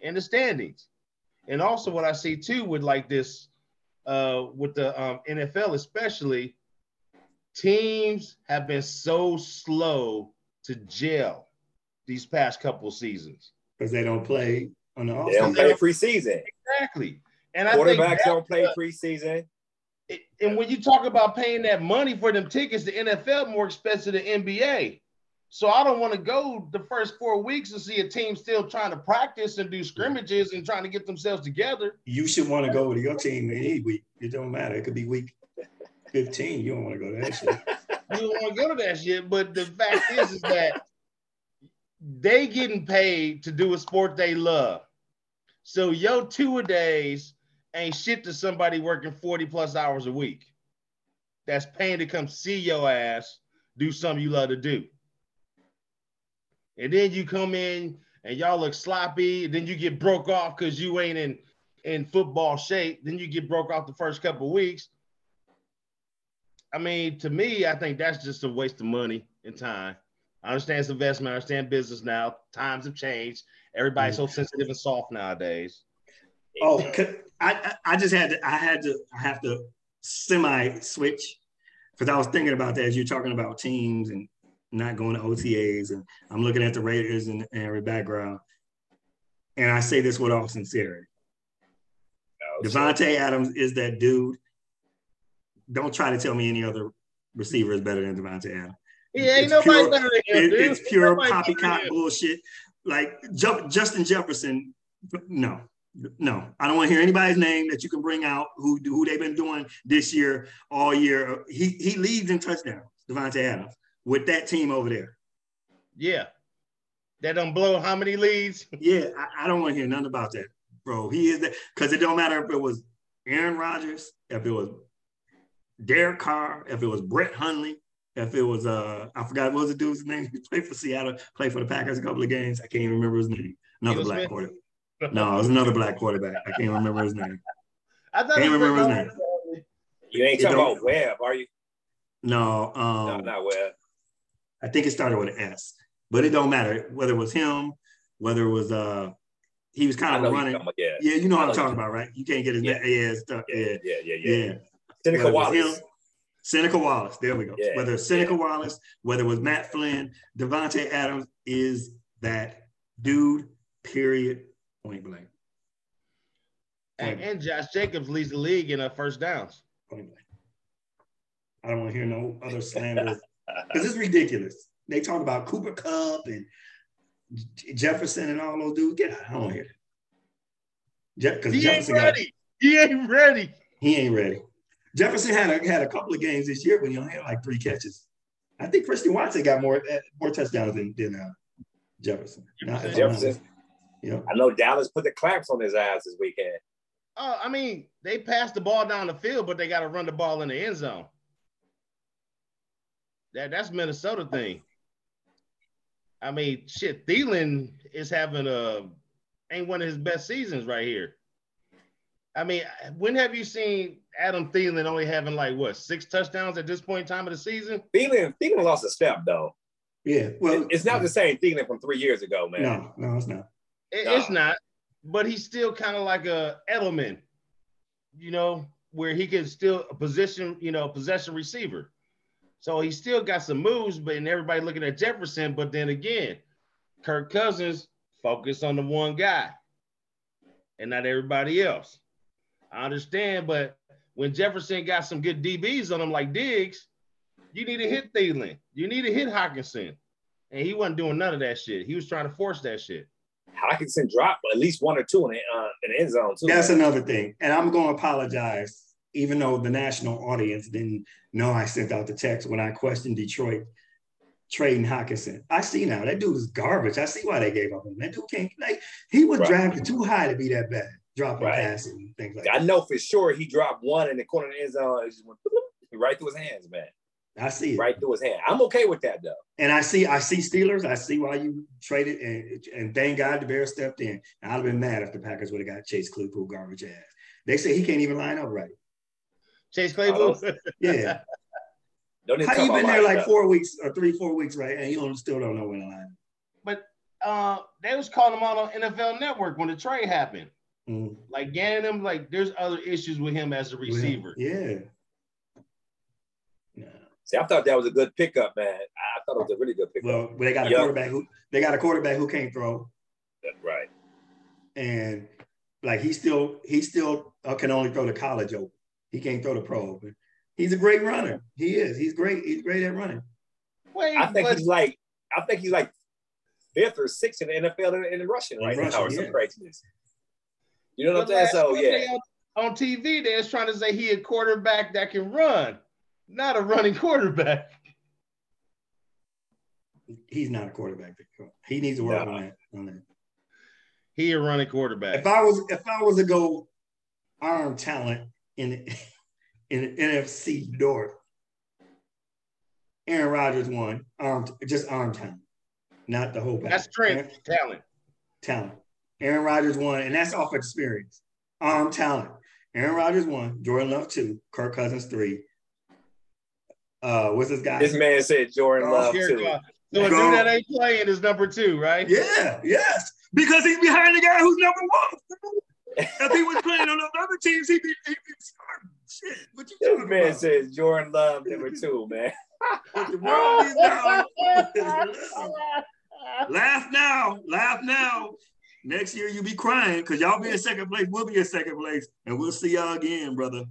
Speaker 3: in the standings. And also what I see too with like this, uh, with the um, NFL especially, teams have been so slow to gel these past couple seasons.
Speaker 1: because they don't play on the
Speaker 2: they don't play preseason.
Speaker 3: Exactly. And I think
Speaker 2: Quarterbacks
Speaker 3: that-
Speaker 2: don't play preseason.
Speaker 3: it- and when you talk about paying that money for them tickets, the NFL more expensive than NBA. So I don't want to go the first four weeks and see a team still trying to practice and do scrimmages and trying to get themselves together.
Speaker 1: You should want to go to your team any week. It don't matter. It could be week 15. You don't want to go to that shit.
Speaker 3: You don't want to go to that shit. But the fact is, is that they getting paid to do a sport they love. So your two a days ain't shit to somebody working 40 plus hours a week. that's paying to come see your ass do something you love to do. And then you come in and y'all look sloppy, then you get broke off because you ain't in in football shape. Then you get broke off the first couple weeks. I mean, to me, I think that's just a waste of money and time. I understand it's investment. I understand business now. Times have changed. Everybody's so mm. sensitive and soft nowadays.
Speaker 1: Oh, I, I just had to, I had to, I have to semi switch because I was thinking about that as you're talking about teams and not going to OTAs, and I'm looking at the Raiders and, and every background, and I say this with all sincerity. Oh, Davante Adams is that dude. Don't try to tell me any other receiver is better than Davante Adams.
Speaker 3: Yeah, ain't it's nobody pure, better than him. It,
Speaker 1: it's pure poppycock bullshit. Like Justin Jefferson, no, no, I don't want to hear anybody's name that you can bring out who who they've been doing this year all year. He he leads in touchdowns, Davante Adams, with that team over there.
Speaker 3: Yeah, that don't blow how many leads?
Speaker 1: yeah, I, I don't want to hear nothing about that, bro. He is that because it don't matter if it was Aaron Rodgers, if it was Derek Carr, if it was Brett Hundley, if it was uh I forgot what was the dude's name. He played for Seattle, played for the Packers a couple of games. I can't even remember his name. Another black quarterback. No, it was another black quarterback. I can't remember his name. I can't remember his name.
Speaker 2: You ain't talking about Webb, are you?
Speaker 1: No, um,
Speaker 2: no, not Webb.
Speaker 1: I think it started with an S, but it don't matter whether it was him, whether it was uh, he was kind of running. About, yeah. yeah, you know what I'm talking about, right? You can't get his yeah. name. Yeah, stuff.
Speaker 2: Yeah, yeah, yeah, yeah. yeah. Seneca Wallace. Him,
Speaker 1: Seneca Wallace. There we go. Yeah. Whether it's Seneca yeah. Wallace, whether it was Matt Flynn, Davante Adams is that dude. Period point blank.
Speaker 3: Point and, and Josh Jacobs leads the league in uh, first downs. Point blank.
Speaker 1: I don't want to hear no other slander because it's ridiculous. They talk about Cooper Kupp and Jefferson and all those dudes. Get out. I don't hear that. Because
Speaker 3: he Jefferson ain't ready. Got, he ain't ready.
Speaker 1: He ain't ready. Jefferson had a, had a couple of games this year, but he only had like three catches. I think Christian Watson got more more touchdowns than, than uh, Jefferson.
Speaker 2: Not, Jefferson. Yeah. I know Dallas put the clamps on his ass this weekend.
Speaker 3: Oh, I mean, they passed the ball down the field, but they got to run the ball in the end zone. That that's Minnesota thing. I mean, shit, Thielen is having a ain't one of his best seasons right here. I mean, when have you seen Adam Thielen only having like what six touchdowns at this point in time of the season?
Speaker 2: Thielen, Thielen lost a step though.
Speaker 1: Yeah, well,
Speaker 2: it's not the same Thielen from three years ago, man.
Speaker 1: No, no, it's not.
Speaker 3: It, no. It's not, but he's still kind of like a Edelman, you know, where he can still position, you know, possession receiver. So he still got some moves, but and everybody looking at Jefferson. But then again, Kirk Cousins focus on the one guy and not everybody else. I understand, but when Jefferson got some good DBs on him like Diggs, you need to hit Thielen. You need to hit Hockenson. And he wasn't doing none of that shit. He was trying to force that shit.
Speaker 2: Hockenson dropped at least one or two in the, uh, in the end zone too.
Speaker 1: That's another thing, and I'm going to apologize, even though the national audience didn't know I sent out the text when I questioned Detroit trading Hockenson. I see now that dude is garbage. I see why they gave up on him. That dude can't like he was right. drafted too high to be that bad, dropping right. passes and things like I
Speaker 2: that. I know for sure he dropped one in the corner of the end zone. It just went right through his hands, man.
Speaker 1: I see it.
Speaker 2: right through his hand. I'm okay with that though.
Speaker 1: And I see, I see Steelers. I see why you traded, and and thank God the Bears stepped in. I'd have been mad if the Packers would have got Chase Claypool garbage ass. They say he can't even line up right.
Speaker 3: Chase Claypool.
Speaker 1: Oh, yeah. Don't How you been there like up. four weeks or three, four weeks, right? And you don't, still don't know when to line.
Speaker 3: But uh, they was calling him out on NFL Network when the trade happened. Mm-hmm. Like getting him, like there's other issues with him as a receiver.
Speaker 1: Yeah.
Speaker 2: See, I thought that was a good pickup, man. I thought it was a really good pickup.
Speaker 1: Well, they got a quarterback who they got a quarterback who can't throw.
Speaker 2: right.
Speaker 1: And like he still he still uh, can only throw the college open. He can't throw the pro open. He's a great runner. He is. He's great. He's great at running.
Speaker 2: Wait, I think he's like I think he's like fifth or sixth in the NFL in, in rushing right now or some craziness. You know what I'm saying? So yeah.
Speaker 3: On, on TV, they're trying to say he a quarterback that can run not a running quarterback.
Speaker 1: He's not a quarterback. He needs to work no. on that. On that.
Speaker 3: He a running quarterback.
Speaker 1: If I was if I was to go arm talent in in the NFC North, Aaron Rodgers won. Arm, just arm talent, not the whole.
Speaker 3: That's strength, talent,
Speaker 1: talent. Aaron Rodgers won, and that's off experience. Arm talent. Aaron Rodgers won. Jordan Love two. Kirk Cousins three. Uh, what's this guy?
Speaker 2: This man said Jordan
Speaker 1: Oh,
Speaker 2: Love
Speaker 3: Here,
Speaker 2: too.
Speaker 3: uh, So a dude that ain't playing is number two, right?
Speaker 1: Yeah, yes, because he's behind the guy who's number one. If he was playing on those other teams, he'd be, he'd be starting. Shit, what you
Speaker 2: This man
Speaker 1: about?
Speaker 2: says Jordan Love number two, man.
Speaker 1: The world is now. Laugh now, laugh now. Next year you'll be crying because y'all be in second place. We'll be in second place, and we'll see y'all again, brother.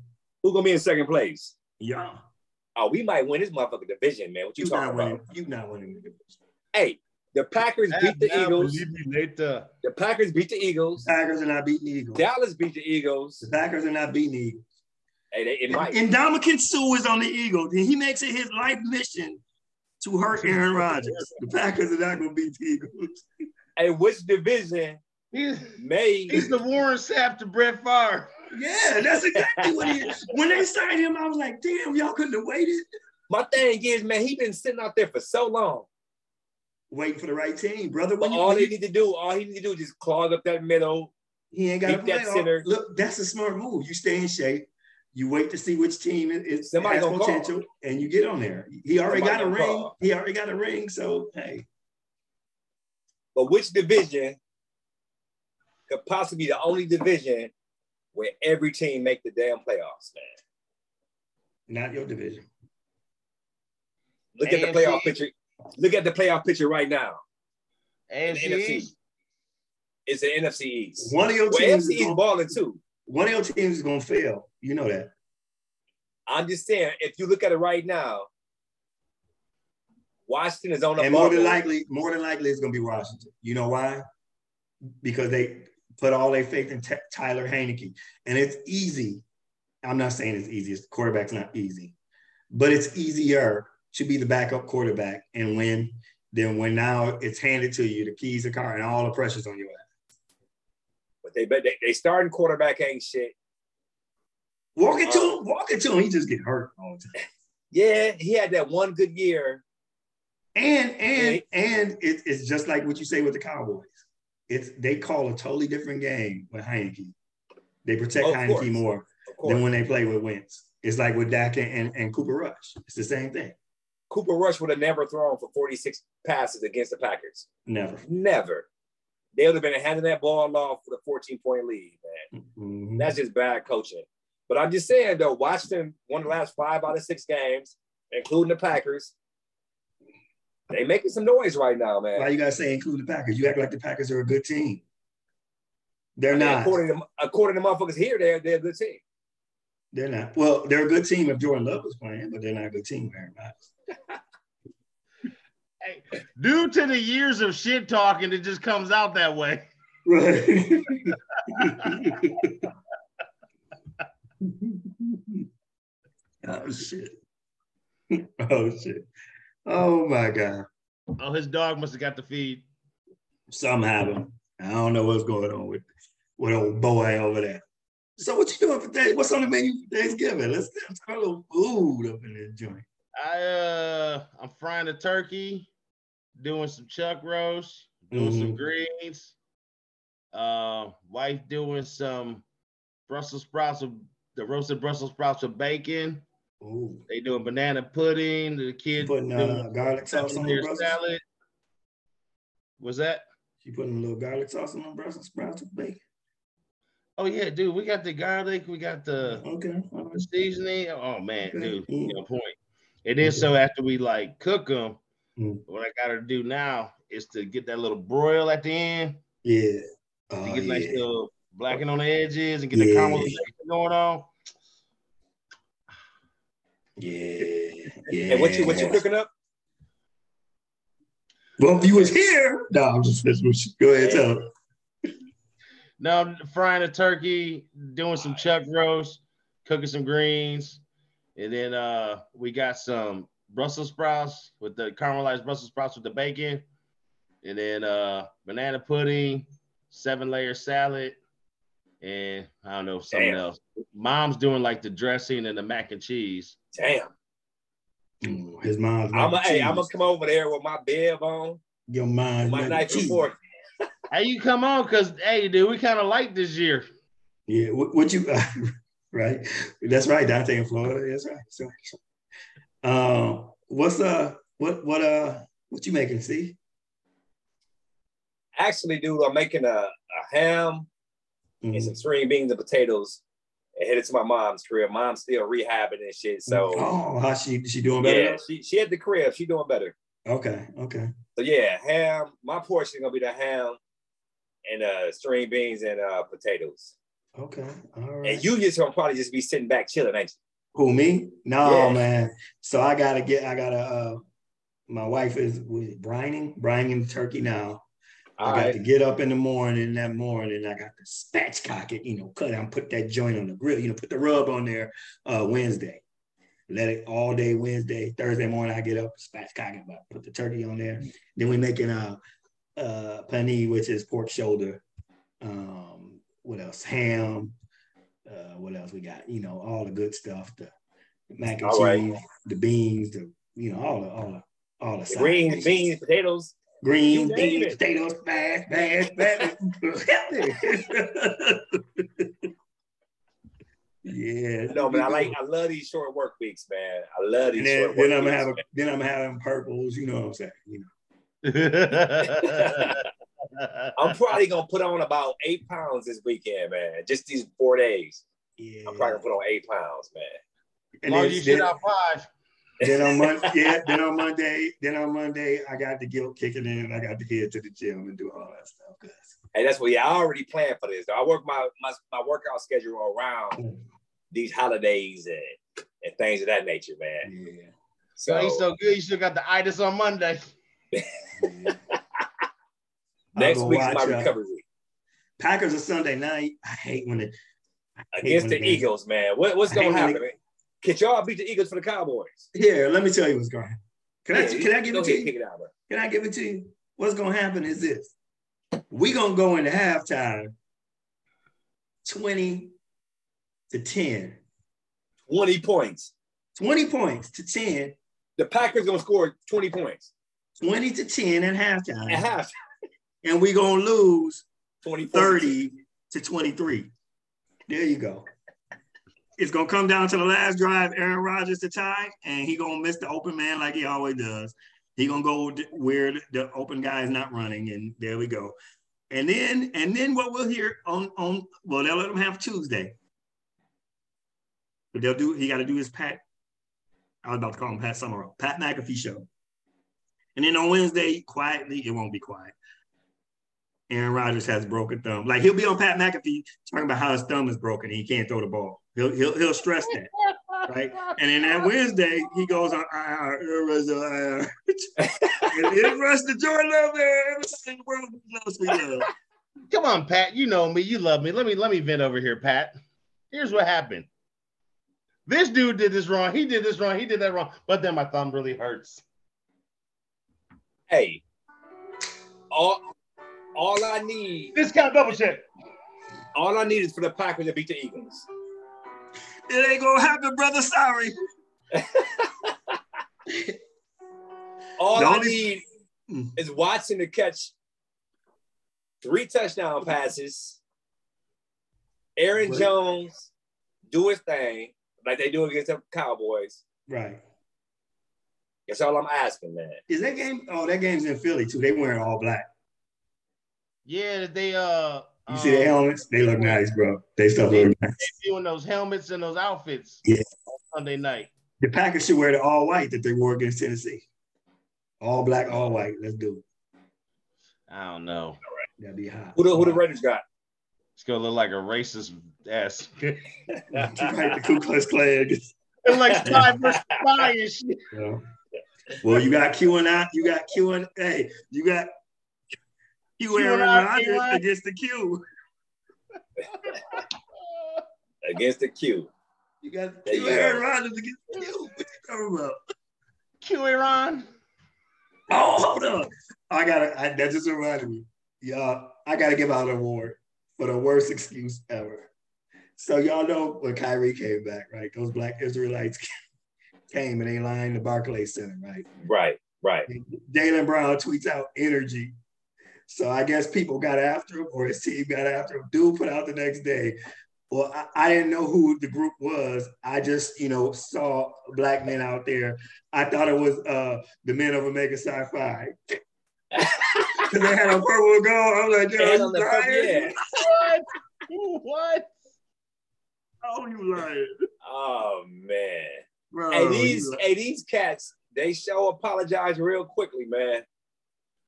Speaker 2: Who gonna be in second place?
Speaker 1: Y'all,
Speaker 2: Oh, we might win this motherfucking division, man. What you,
Speaker 1: you
Speaker 2: talking about?
Speaker 1: winning. You not winning. the division.
Speaker 2: Hey, the Packers beat the Eagles.
Speaker 3: believe me later.
Speaker 2: The Packers beat the Eagles.
Speaker 1: The Packers are not beating the Eagles.
Speaker 2: Dallas beat the Eagles.
Speaker 1: The Packers are not beating the Eagles.
Speaker 2: Hey, they, it might.
Speaker 1: And Ndamukong Suh is on the Eagles, and he makes it his life mission to hurt Aaron Rodgers. The Packers are not going to beat the Eagles.
Speaker 2: Hey, which division
Speaker 3: He's,
Speaker 2: may
Speaker 3: he's the Warren Sapp to Brett Favre.
Speaker 1: Yeah, that's exactly what he is. When they signed him, I was like, damn, y'all couldn't have waited.
Speaker 2: my thing is, man, he been sitting out there for so long.
Speaker 1: Waiting for the right team, brother. When you,
Speaker 2: all
Speaker 1: when
Speaker 2: they
Speaker 1: you-
Speaker 2: need to do, all he need to do is just clog up that middle.
Speaker 1: he ain't got to
Speaker 2: keep
Speaker 1: play.
Speaker 2: that
Speaker 1: all-
Speaker 2: center.
Speaker 1: Look, that's a smart move. You stay in shape. You wait to see which team is, is
Speaker 2: Somebody
Speaker 1: has
Speaker 2: gonna call.
Speaker 1: potential, and you get on there. He already
Speaker 2: Somebody
Speaker 1: got a ring.
Speaker 2: call.
Speaker 1: He already got a ring. So hey,
Speaker 2: But which division could possibly be the only division where every team make the damn playoffs, man?
Speaker 1: not your division.
Speaker 2: Look at the playoff picture. Look at the playoff picture right now. In the
Speaker 3: AFC
Speaker 2: NFC.
Speaker 3: East.
Speaker 2: It's the NFC East.
Speaker 1: One of your
Speaker 2: Well,
Speaker 1: teams,
Speaker 2: NFC
Speaker 1: is
Speaker 2: East balling too.
Speaker 1: one of your teams is going to fail. You know that.
Speaker 2: I'm just saying, if you look at it right now, Washington is on the
Speaker 1: and more than likely, more than likely, it's going to be Washington. You know why? Because they put all their faith in T- Tyler Heinicke, and it's easy. I'm not saying it's easy. It's quarterback's not easy, but it's easier to be the backup quarterback and win than when now it's handed to you the keys to car and all the pressure's on your ass.
Speaker 2: But they bet they, they starting quarterback ain't shit.
Speaker 1: Walk it to uh, him. Walk it to him. He just get hurt all the time.
Speaker 2: Yeah, he had that one good year.
Speaker 1: And and and it, it's just like what you say with the Cowboys. It's they call a totally different game with Heinicke. They protect
Speaker 2: Oh, Heinicke
Speaker 1: more than when they play with Wentz. It's like with Dak and, and, and Cooper Rush. It's the same thing.
Speaker 2: Cooper Rush would have never thrown for 46 passes against the Packers.
Speaker 1: Never.
Speaker 2: Never. They would have been handing that ball off with a 14 point lead, man.
Speaker 1: Mhm.
Speaker 2: That's just bad coaching. But I'm just saying though, Washington won the last five out of six games, including the Packers. They making some noise right now, man.
Speaker 1: Why you gotta say include the Packers? You act like the Packers are a good team. They're
Speaker 2: I mean,
Speaker 1: not.
Speaker 2: According to according to motherfuckers here, they're they're a good team.
Speaker 1: They're not. Well, they're a good team if Jordan Love was playing, but they're not a good team, Aaron Rodgers.
Speaker 3: Hey, due to the years of shit talking, it just comes out that way.
Speaker 1: Right. oh shit. Oh shit. Oh my god.
Speaker 3: Oh, his dog must have got the feed.
Speaker 1: Some have them. I don't know what's going on with with old boy over there. So what you doing for Thanksgiving? What's on the menu for Thanksgiving? Let's let's talk a little food up in this joint.
Speaker 3: I uh I'm frying a turkey, doing some chuck roast, doing some
Speaker 1: Mhm.
Speaker 3: greens. Uh wife doing some Brussels sprouts with the roasted Brussels sprouts with bacon.
Speaker 1: Ooh.
Speaker 3: They doing banana pudding. The kids
Speaker 1: Putting uh, garlic sauce on the
Speaker 3: their
Speaker 1: Brussels.
Speaker 3: salad. Was that?
Speaker 1: She putting a little garlic sauce on the Brussels sprouts with bacon.
Speaker 3: Oh yeah, dude. We got the garlic. We got the,
Speaker 1: Okay.
Speaker 3: the seasoning. Oh man,
Speaker 1: Okay.
Speaker 3: dude,
Speaker 1: Mm.
Speaker 3: point. And then so after we like cook them,
Speaker 1: Mm.
Speaker 3: what I gotta do now is to get that little broil at the end.
Speaker 1: Yeah.
Speaker 3: to
Speaker 1: Oh,
Speaker 3: get nice
Speaker 1: yeah.
Speaker 3: little blacking on the edges and get the
Speaker 1: Yeah.
Speaker 3: caramelization going on.
Speaker 1: Yeah. Yeah.
Speaker 2: And what you what you cooking up?
Speaker 1: Well, if you was here, no, I'm just messing with you. Go ahead, tell them.
Speaker 3: Now I'm frying a turkey, doing some chuck roast, cooking some greens, and then uh we got some Brussels sprouts with the caramelized Brussels sprouts with the bacon, and then uh banana pudding, seven layer salad, and I don't know something
Speaker 2: Damn.
Speaker 3: else. Mom's doing like the dressing and the mac and cheese.
Speaker 2: Damn.
Speaker 1: Mm, his mom's.
Speaker 2: I'm a, hey, I'm gonna come over there with my bib on,
Speaker 1: Your mom's
Speaker 2: my
Speaker 1: mac and
Speaker 2: knife and fork.
Speaker 3: Hey, you come on, cause hey, dude, we kind of like this year.
Speaker 1: Yeah, what, what you right? That's right, Dante in Florida. That's right. That's right. Um, what's uh, what what uh, what you making? See,
Speaker 2: Actually, dude, I'm making a, a ham and some string beans and potatoes and headed to my mom's crib. Mom's still rehabbing and shit. So
Speaker 1: oh, how she she doing better?
Speaker 2: yeah, she she at the crib. She doing better.
Speaker 1: Okay, okay.
Speaker 2: So yeah, ham. My portion gonna be the ham and uh string beans and uh potatoes.
Speaker 1: Okay. All right.
Speaker 2: And you just gonna probably just be sitting back chilling, ain't you?
Speaker 1: Who me? No,
Speaker 2: Yeah.
Speaker 1: man. So I gotta get. I gotta. uh My wife is with brining, brining the turkey now.
Speaker 2: you?
Speaker 1: I got
Speaker 2: right.
Speaker 1: to get up in the morning. That morning, I got to spatchcock it. You know, cut and put that joint on the grill. You know, put the rub on there. Uh, Wednesday. Let it all day Wednesday. Thursday morning, I get up, spatchcock it, but put the turkey on there. Then we making a uh, uh, paneer, which is pork shoulder. Um, what else? Ham. Uh, what else we got? You know, all the good stuff. The mac and
Speaker 2: All right.
Speaker 1: cheese, the beans, the you know, all the all the all the
Speaker 2: The
Speaker 1: side
Speaker 2: Greens,
Speaker 1: dishes.
Speaker 2: beans, potatoes.
Speaker 1: Green
Speaker 2: You
Speaker 1: beans,
Speaker 2: it.
Speaker 1: potatoes, bash, bash, bash. yeah.
Speaker 2: No, but I like I love these short work weeks, man. I love these
Speaker 1: And then,
Speaker 2: short work
Speaker 1: then I'm
Speaker 2: weeks.
Speaker 1: having
Speaker 2: man.
Speaker 1: then I'm having purples. You know what I'm saying? You know.
Speaker 2: I'm probably gonna put on about eight pounds this weekend, man. Just these four days.
Speaker 1: Yeah.
Speaker 2: I'm probably gonna put on eight pounds, man.
Speaker 1: And
Speaker 3: Long
Speaker 1: then,
Speaker 3: you
Speaker 1: then,
Speaker 3: out five.
Speaker 1: then on Monday, yeah, then on Monday, then on Monday, I got the guilt kicking in. I got to head to the gym and do all that stuff. 'cause-
Speaker 2: Hey, that's what yeah, I already planned for this. I work my my, my workout schedule around these holidays and, and things of that nature, man.
Speaker 1: Yeah.
Speaker 2: So,
Speaker 3: So he's so good. You still got the itis on Monday.
Speaker 1: Yeah.
Speaker 2: next
Speaker 1: I'll go
Speaker 2: week is my
Speaker 1: uh,
Speaker 2: recovery week.
Speaker 1: Packers are Sunday night. I hate when it
Speaker 2: Against the Eagles, man. What, what's gonna happen?
Speaker 1: they-
Speaker 2: Can y'all beat the Eagles for the Cowboys?
Speaker 1: Here, let me tell you what's going to happen. Can I can I give it to you?
Speaker 2: it out.
Speaker 1: Can I give it to you? What's gonna happen is this. We're gonna go into halftime 20 to 10.
Speaker 2: 20 points.
Speaker 1: 20 points to 10,
Speaker 2: The Packers gonna score 20 points
Speaker 1: 20 to 10 at halftime.
Speaker 2: at half.
Speaker 1: And we're gonna lose
Speaker 2: 20,
Speaker 1: 30 to 23. There you go. It's gonna come down to the last drive, Aaron Rodgers to tie, and he gonna miss the open man like he always does. He gonna go where the- the open guy is not running, and there we go. And then, and then what we'll hear on on well, they'll let him have Tuesday, but they'll do. He got to do his Pat. I was about to call him Pat Summerall, Pat McAfee show. And then on Wednesday, quietly, it won't be quiet. Aaron Rodgers has a broken thumb. Like he'll be on Pat McAfee talking about how his thumb is broken and he can't throw the ball. He'll he'll, he'll stress that, right? And then that Wednesday he goes on. Uh, it was, uh, it rush the Jordan Love. Everybody in the world loves sweet love.
Speaker 3: Come on, Pat. You know me. You love me. Let me let me vent over here, Pat. Here's what happened. This dude did this wrong. He did this wrong. He did that wrong. But then my thumb really hurts.
Speaker 2: Hey, all, all I need, This
Speaker 3: Discount double check.
Speaker 2: all I need is for the Packers to beat the Eagles.
Speaker 1: It ain't gonna happen, brother. Sorry.
Speaker 2: All
Speaker 1: The
Speaker 2: I
Speaker 1: only-
Speaker 2: need
Speaker 1: Mm.
Speaker 2: is Watson to catch three touchdown passes. Aaron
Speaker 1: Right.
Speaker 2: Jones do his thing like they do against the Cowboys.
Speaker 1: Right.
Speaker 2: That's all I'm asking, man.
Speaker 1: Is that game? Oh, that game's in Philly too. They wearing all black.
Speaker 3: Yeah, they uh
Speaker 1: You see the
Speaker 3: um,
Speaker 1: helmets? They look nice, bro. They stuff look nice.
Speaker 3: doing those helmets and those outfits.
Speaker 1: Yeah.
Speaker 3: on Sunday night.
Speaker 1: The Packers should wear the all white that they wore against Tennessee. All black, all white. Let's do it.
Speaker 3: I don't know.
Speaker 1: That'd be hot.
Speaker 2: Who the, who the Raiders got?
Speaker 3: It's gonna look like a racist ass.
Speaker 1: right, the Ku Klux Klan.
Speaker 3: it's like spy versus spy and shit.
Speaker 1: You know? Well, you got Q and I. You got Q and hey, you got Q
Speaker 3: Q
Speaker 1: Aaron
Speaker 3: and I,
Speaker 1: Rodgers
Speaker 3: Q and I.
Speaker 1: against the Q.
Speaker 2: Against the Q.
Speaker 1: You got
Speaker 2: There
Speaker 1: Q
Speaker 2: you
Speaker 1: Aaron
Speaker 2: go.
Speaker 1: Rodgers against the Q. What you talking about?
Speaker 3: Q Iran.
Speaker 1: Oh, hold on. I gotta. I, that just reminded me. Y'all, I gotta give out an award for the worst excuse ever. So y'all know when Kyrie came back, right? Those black Israelites came and they lined the Barclays Center, right?
Speaker 2: Right, right.
Speaker 1: Jaylen Brown tweets out energy. So I guess people got after him, or his team got after him. Dude put out the next day. Well, I, I didn't know who the group was. I just, you know, saw black men out there. I thought it was uh, the men of Omega Psi Phi. Because they had a purple gold. I was like,
Speaker 2: And
Speaker 1: yo,
Speaker 2: on the
Speaker 1: you lying?
Speaker 3: What? what?
Speaker 1: Oh, you lying.
Speaker 2: Oh man.
Speaker 1: Bro,
Speaker 2: hey, these
Speaker 1: lying.
Speaker 2: hey, these cats, they show apologize real quickly, man.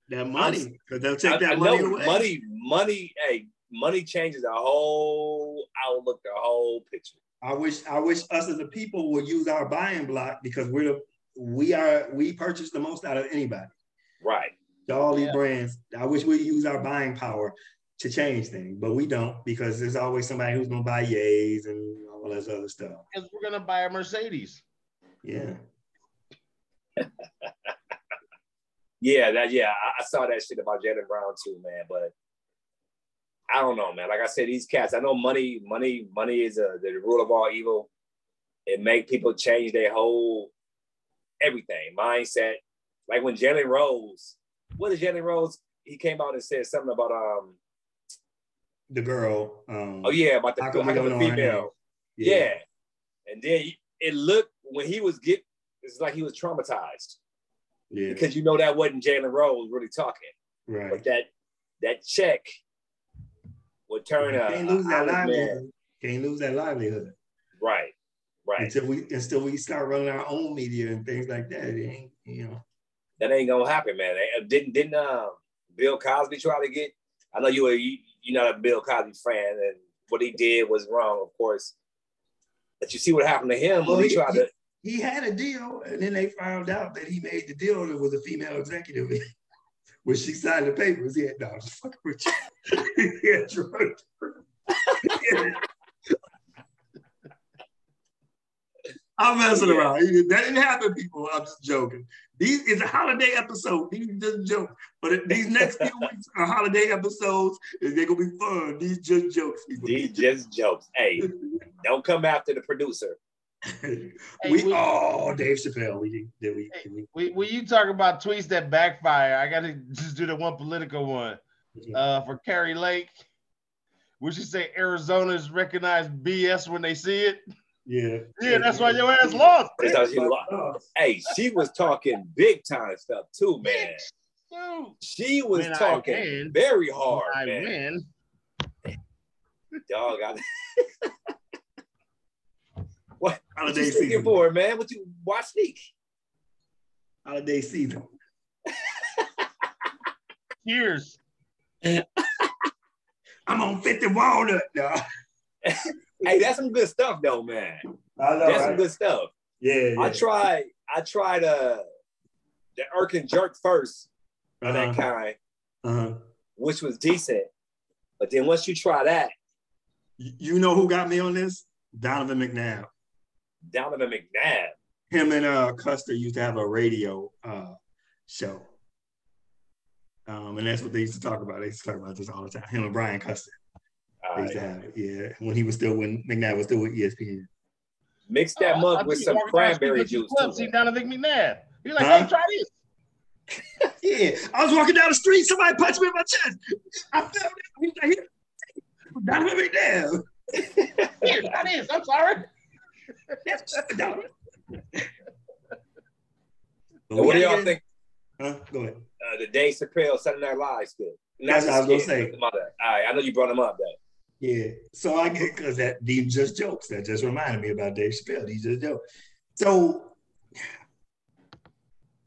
Speaker 1: That money, because they'll take
Speaker 2: I-
Speaker 1: that
Speaker 2: I
Speaker 1: money away.
Speaker 2: money, money, hey, money changes the whole outlook, the whole picture.
Speaker 1: I wish I wish us as a people would use our buying block because we're the we are we purchase the most out of anybody.
Speaker 2: Right.
Speaker 1: All these
Speaker 3: Yeah.
Speaker 1: brands. I wish we use our buying power to change things, but we don't because there's always somebody who's gonna buy yays and all this other stuff.
Speaker 3: Because we're gonna buy a Mercedes.
Speaker 1: Yeah.
Speaker 2: Yeah, that yeah, I, I saw that shit about Jaylen Brown too, man. But I don't know, man. Like I said, these cats, I know money, money, money is a, the rule of all evil. It make people change their whole everything, mindset. Like when Jalen Rose, what is Jalen Rose? He came out and said something about um,
Speaker 1: The girl. Um,
Speaker 2: oh yeah, about the,
Speaker 1: How
Speaker 2: how
Speaker 1: come we
Speaker 2: come the female.
Speaker 1: name?
Speaker 2: Yeah. And then it looked when he was get it's like he was traumatized
Speaker 1: Yeah.
Speaker 2: because you know that wasn't Jalen Rose really talking.
Speaker 1: Right.
Speaker 2: But that that check would turn a,
Speaker 1: Can't lose that
Speaker 2: honest man.
Speaker 1: livelihood. Can't lose that livelihood.
Speaker 2: Right. Right.
Speaker 1: Until we until we start running our own media and things like that. It ain't, you know.
Speaker 2: That ain't gonna happen, man. Didn't didn't um, Bill Cosby try to get? I know you were you, you're not a Bill Cosby fan, and what he did was wrong, of course. But you see what happened to him
Speaker 1: Well,
Speaker 2: when he
Speaker 1: he-
Speaker 2: tried to.
Speaker 1: He had a deal, and then they found out that he made the deal and it was a female executive. when she signed the papers, he had no, I'm just fucking with you. he had. I'm messing around. That didn't happen, people. I'm just joking. These is a holiday episode. These are just jokes. But these next few weeks are holiday episodes, they're gonna be fun. These just jokes, people.
Speaker 2: These just jokes. Hey, don't come after the producer.
Speaker 1: We,
Speaker 3: we-
Speaker 1: oh Dave Chappelle. We did, did we, did we
Speaker 3: We, when you talk about tweets that backfire, I gotta just do the one political one. Uh, for Kari Lake, would you say Arizona's recognize BS when they see it?
Speaker 1: Yeah.
Speaker 3: Yeah, that's why your ass lost.
Speaker 2: That's how she lost. Hey, she was talking big time stuff too, man.
Speaker 3: Dude,
Speaker 2: She was
Speaker 3: When
Speaker 2: talking
Speaker 3: win,
Speaker 2: very hard,
Speaker 3: I
Speaker 2: man.
Speaker 3: win.
Speaker 2: Dog, I, what
Speaker 1: Holiday
Speaker 2: you sticking
Speaker 1: season.
Speaker 2: for, man? What you watch sneak?
Speaker 1: Holiday season.
Speaker 3: Cheers.
Speaker 1: I'm on 50 Walnut. No.
Speaker 2: Hey, that's some good stuff though, man.
Speaker 1: I know,
Speaker 2: That's some good stuff.
Speaker 1: Yeah, yeah.
Speaker 2: I tried, I tried uh the Irk and Jerk first of that
Speaker 1: uh-huh.
Speaker 2: kind,
Speaker 1: uh-huh.
Speaker 2: which was decent. But then once you try that,
Speaker 1: You you know who got me on this? Donovan McNabb.
Speaker 2: Donovan McNabb.
Speaker 1: Him and uh, Custer used to have a radio uh, show. Um, and that's what they used to talk about. They used to talk about this all the time. Him and Brian Custer.
Speaker 2: All
Speaker 1: They used
Speaker 2: right.
Speaker 1: to have it. Yeah. When he was still when McNabb was still with ESPN.
Speaker 2: Mix that
Speaker 3: I
Speaker 2: mug
Speaker 3: think
Speaker 2: with some
Speaker 3: walked down the street
Speaker 2: cranberry
Speaker 3: with your
Speaker 2: juice.
Speaker 3: club,
Speaker 2: too,
Speaker 3: See
Speaker 2: man.
Speaker 3: Donovan McNabb. He's like,
Speaker 1: Huh?
Speaker 3: hey, try this.
Speaker 1: Yeah. I was walking down the street, somebody punched me in my chest. I fell down. He was like, "Here, Donovan McNabb.
Speaker 3: Here, try this. I'm sorry.
Speaker 1: Donovan. But
Speaker 2: So what do y'all think
Speaker 1: Huh? Go ahead.
Speaker 2: uh, the Dave Chappelle Saturday Night Live skit?
Speaker 1: That's what I was gonna say.
Speaker 2: All right, I know you brought him up. That
Speaker 1: Yeah. So I get because that these just jokes. That just reminded me about Dave Chappelle. These just jokes. So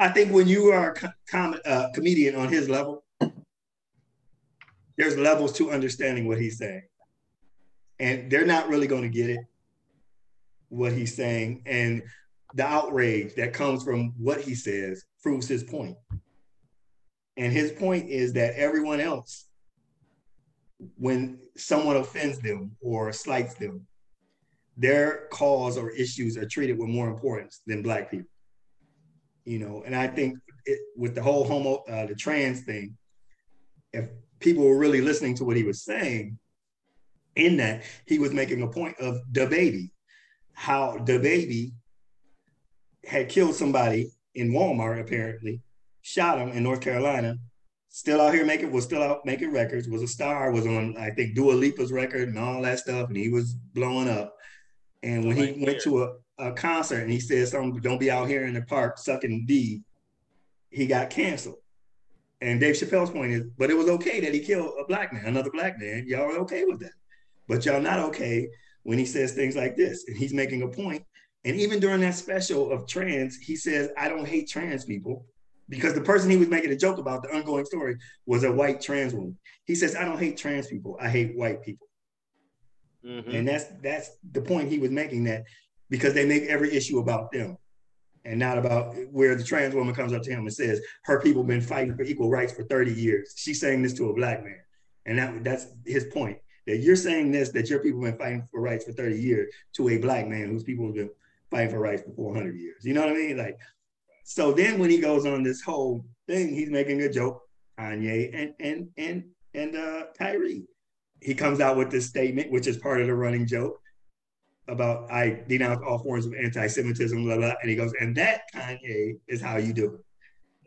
Speaker 1: I think when you are a com- uh, comedian on his level, there's levels to understanding what he's saying, and they're not really going to get it. What he's saying and the outrage that comes from what he says proves his point. And his point is that everyone else when someone offends them or slights them, their cause or issues are treated with more importance than black people. You know, and I think it, with the whole homo, uh, the trans thing, if people were really listening to what he was saying, in that he was making a point of baby, how the baby had killed somebody in Walmart, apparently, shot him in North Carolina. Still out here making was still out making records, was a star, was on I think Dua Lipa's record and all that stuff, and he was blowing up. And when he went to a, a concert and he said something, don't be out here in the park sucking D, he got canceled. And Dave Chappelle's point is, but it was okay that he killed a black man, another black man. Y'all are okay with that. But y'all not okay when he says things like this. And he's making a point. And even during that special of trans, he says, I don't hate trans people because the person he was making a joke about, the ongoing story, was a white trans woman. He says, I don't hate trans people, I hate white people. Mm-hmm. And that's that's the point he was making that because they make every issue about them and not about where the trans woman comes up to him and says her people been fighting for equal rights for 30 years. She's saying this to a black man. And that, that's his point. That you're saying this, that your people have been fighting for rights for 30 years to a black man whose people have been fighting for rights for 400 years. You know what I mean? Like, so then when he goes on this whole thing, he's making a joke, Kanye and and and and uh Kyrie he comes out with this statement, which is part of the running joke about I denounce all forms of anti-Semitism, blah, blah, and he goes, and that Kanye is how you do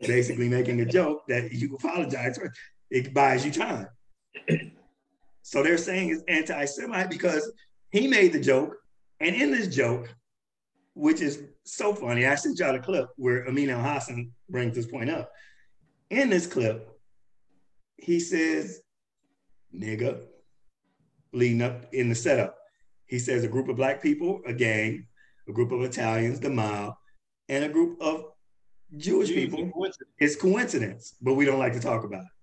Speaker 1: it. Basically making a joke that you apologize for. It buys you time. So they're saying it's anti-Semite because he made the joke, and in this joke, which is so funny, I sent y'all a clip where Amin Elhassan brings this point up. In this clip, he says, nigga, leading up in the setup. He says a group of black people, a gang, a group of Italians, the mob, and a group of Jewish people It's coincidence, but we don't like to talk about it.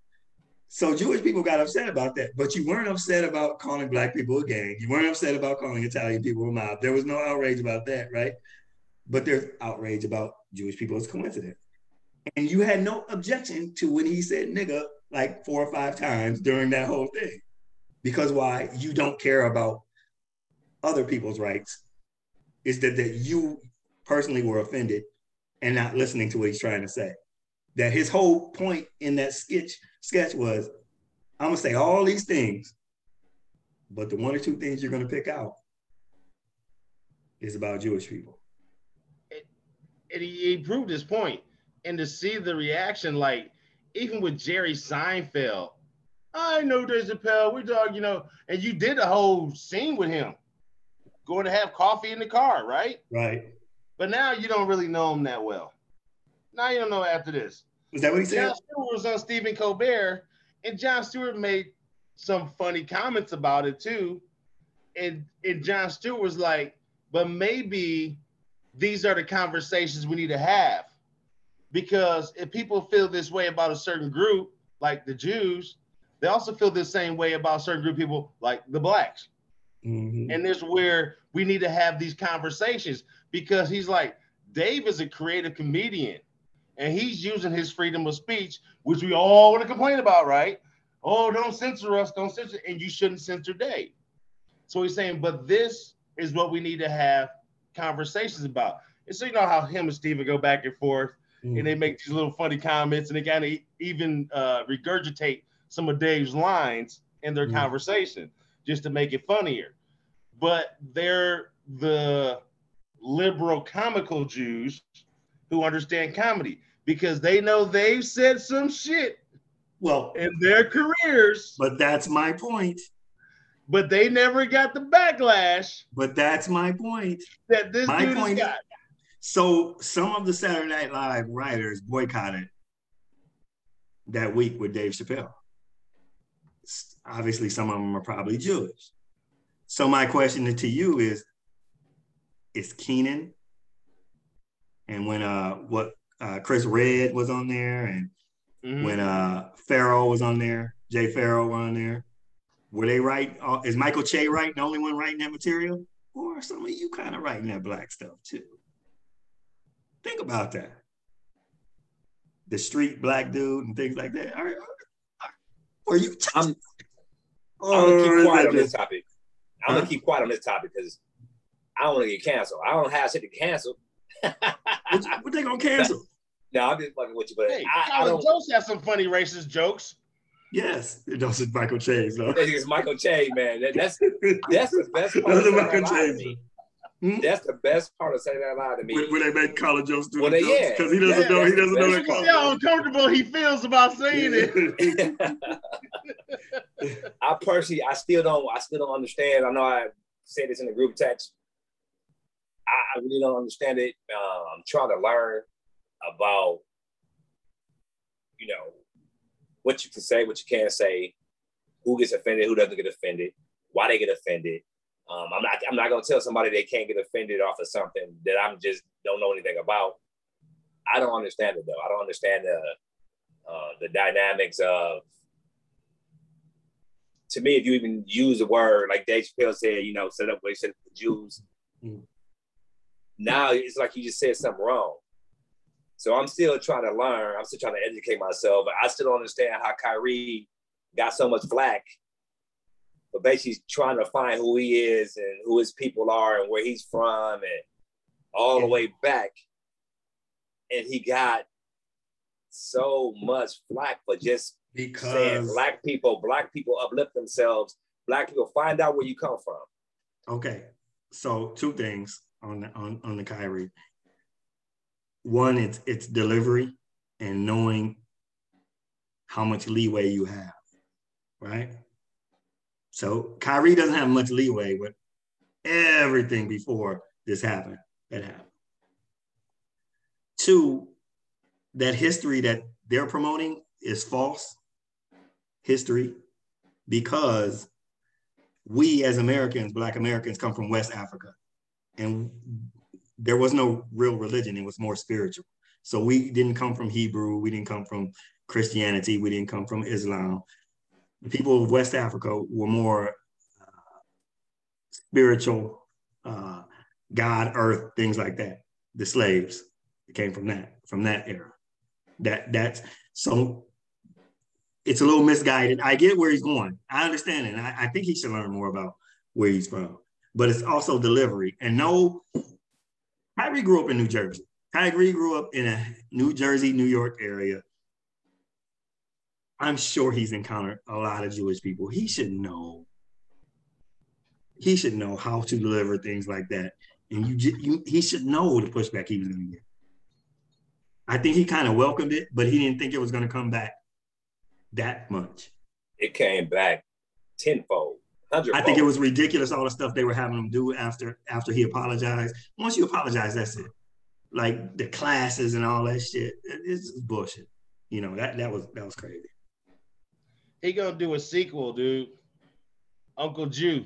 Speaker 1: So Jewish people got upset about that, but you weren't upset about calling black people a gang. You weren't upset about calling Italian people a mob. There was no outrage about that, right? But there's outrage about Jewish people as coincidence. And you had no objection to when he said nigga like four or five times during that whole thing. Because why? You don't care about other people's rights. Is that that you personally were offended and not listening to what he's trying to say. That his whole point in that sketch sketch was, I'm gonna say all these things, but the one or two things you're gonna pick out is about Jewish people.
Speaker 3: And he, he proved his. And to see the reaction, like even with Jerry Seinfeld, I know Dave Chappelle. We talk, you know, and you did a whole scene with him, going to have coffee in the car, right?
Speaker 1: Right.
Speaker 3: But now you don't really know him that well. Now you don't know after this.
Speaker 1: Is that what he said?
Speaker 3: Jon Stewart was on Stephen Colbert, and Jon Stewart made some funny comments about it too. And and Jon Stewart was like, but maybe these are the conversations we need to have. Because if people feel this way about a certain group, like the Jews, they also feel the same way about certain group of people, like the blacks. Mm-hmm. And this is where we need to have these conversations because he's like, Dave is a creative comedian and he's using his freedom of speech, which we all want to complain about, right? Oh, don't censor us, don't censor, and you shouldn't censor Dave. So he's saying, but this is what we need to have conversations about. And so you know how him and Stephen go back and forth, mm-hmm. and they make these little funny comments, and they kind of even uh, regurgitate some of Dave's lines in their mm. conversation just to make it funnier. But they're the liberal comical Jews who understand comedy because they know they've said some shit
Speaker 1: well
Speaker 3: in their careers.
Speaker 1: But that's my point.
Speaker 3: But they never got the backlash.
Speaker 1: But that's my point.
Speaker 3: That this my dude point got.
Speaker 1: So some of the Saturday Night Live writers boycotted that week with Dave Chappelle obviously some of them are probably Jewish. So my question to you is, is Kenan and when uh what uh Chris Redd was on there and mm-hmm. when uh Pharoah was on there, Jay Pharoah was on there, were they right? Uh, is Michael Che right, the only one writing that material? Or are some of you kind of writing that black stuff too? Think about that. The street black dude and things like that. Are, are, are you?
Speaker 2: I'm, I'm gonna keep oh, quiet on this topic. I'm huh? gonna keep quiet on this topic because I don't want to get canceled. I don't have shit to cancel.
Speaker 1: What, what they gonna cancel?
Speaker 2: no, I'm just fucking with you, but
Speaker 3: hey, I, I don't. Jost has some funny racist jokes.
Speaker 1: Yes, those are Michael Che. So.
Speaker 2: It's Michael Che, man. That, that's that's the best part.
Speaker 1: Those are Michael Che.
Speaker 2: Hmm? That's the best part of saying that aloud to me.
Speaker 1: When, when they make college jokes do well, the jokes, because he doesn't yeah, know he doesn't know that.
Speaker 3: See how uncomfortable he feels about saying it.
Speaker 2: I personally, I still don't, I still don't understand. I know I said this in the group text. I, I really don't understand it. Uh, I'm trying to learn about, you know, what you can say, what you can't say, who gets offended, who doesn't get offended, why they get offended. Um, I'm not I'm not gonna tell somebody they can't get offended off of something that I'm just don't know anything about. I don't understand it though. I don't understand the uh, the dynamics of. To me, if you even use a word like Dave Chappelle said, you know, set up what he said for Jews. Mm. Now it's like you just said something wrong. So I'm still trying to learn. I'm still trying to educate myself. But I still don't understand how Kyrie got so much flack but basically trying to find who he is and who his people are and where he's from and all the way back. And he got so much flack for just because saying black people, black people uplift themselves, black people find out where you come from.
Speaker 1: Okay. So two things on the on, on the Kyrie. One, it's it's delivery and knowing how much leeway you have, right? So Kyrie doesn't have much leeway with everything before this happened. That happened. Two, that history that they're promoting is false history because we as Americans, Black Americans, come from West Africa. And there was no real religion, it was more spiritual. So we didn't come from Hebrew, we didn't come from Christianity, we didn't come from Islam the people of West Africa were more uh, spiritual, uh, God, earth, things like that. The slaves came from that, from that era. That that's so it's a little misguided. I get where he's going. I understand it. I, I think he should learn more about where he's from. But it's also delivery. And no, Kyrie grew up in New Jersey. Kyrie grew up in a New Jersey, New York area I'm sure he's encountered a lot of Jewish people. He should know. He should know how to deliver things like that, and you, you he should know the pushback he was going to get. I think he kind of welcomed it, but he didn't think it was going to come back that much.
Speaker 2: It came back tenfold.
Speaker 1: I think it was ridiculous all the stuff they were having him do after after he apologized. Once you apologize, that's it. Like the classes and all that shit. It's bullshit. You know that that was that was crazy.
Speaker 3: He gonna do a sequel, dude. Uncle Jew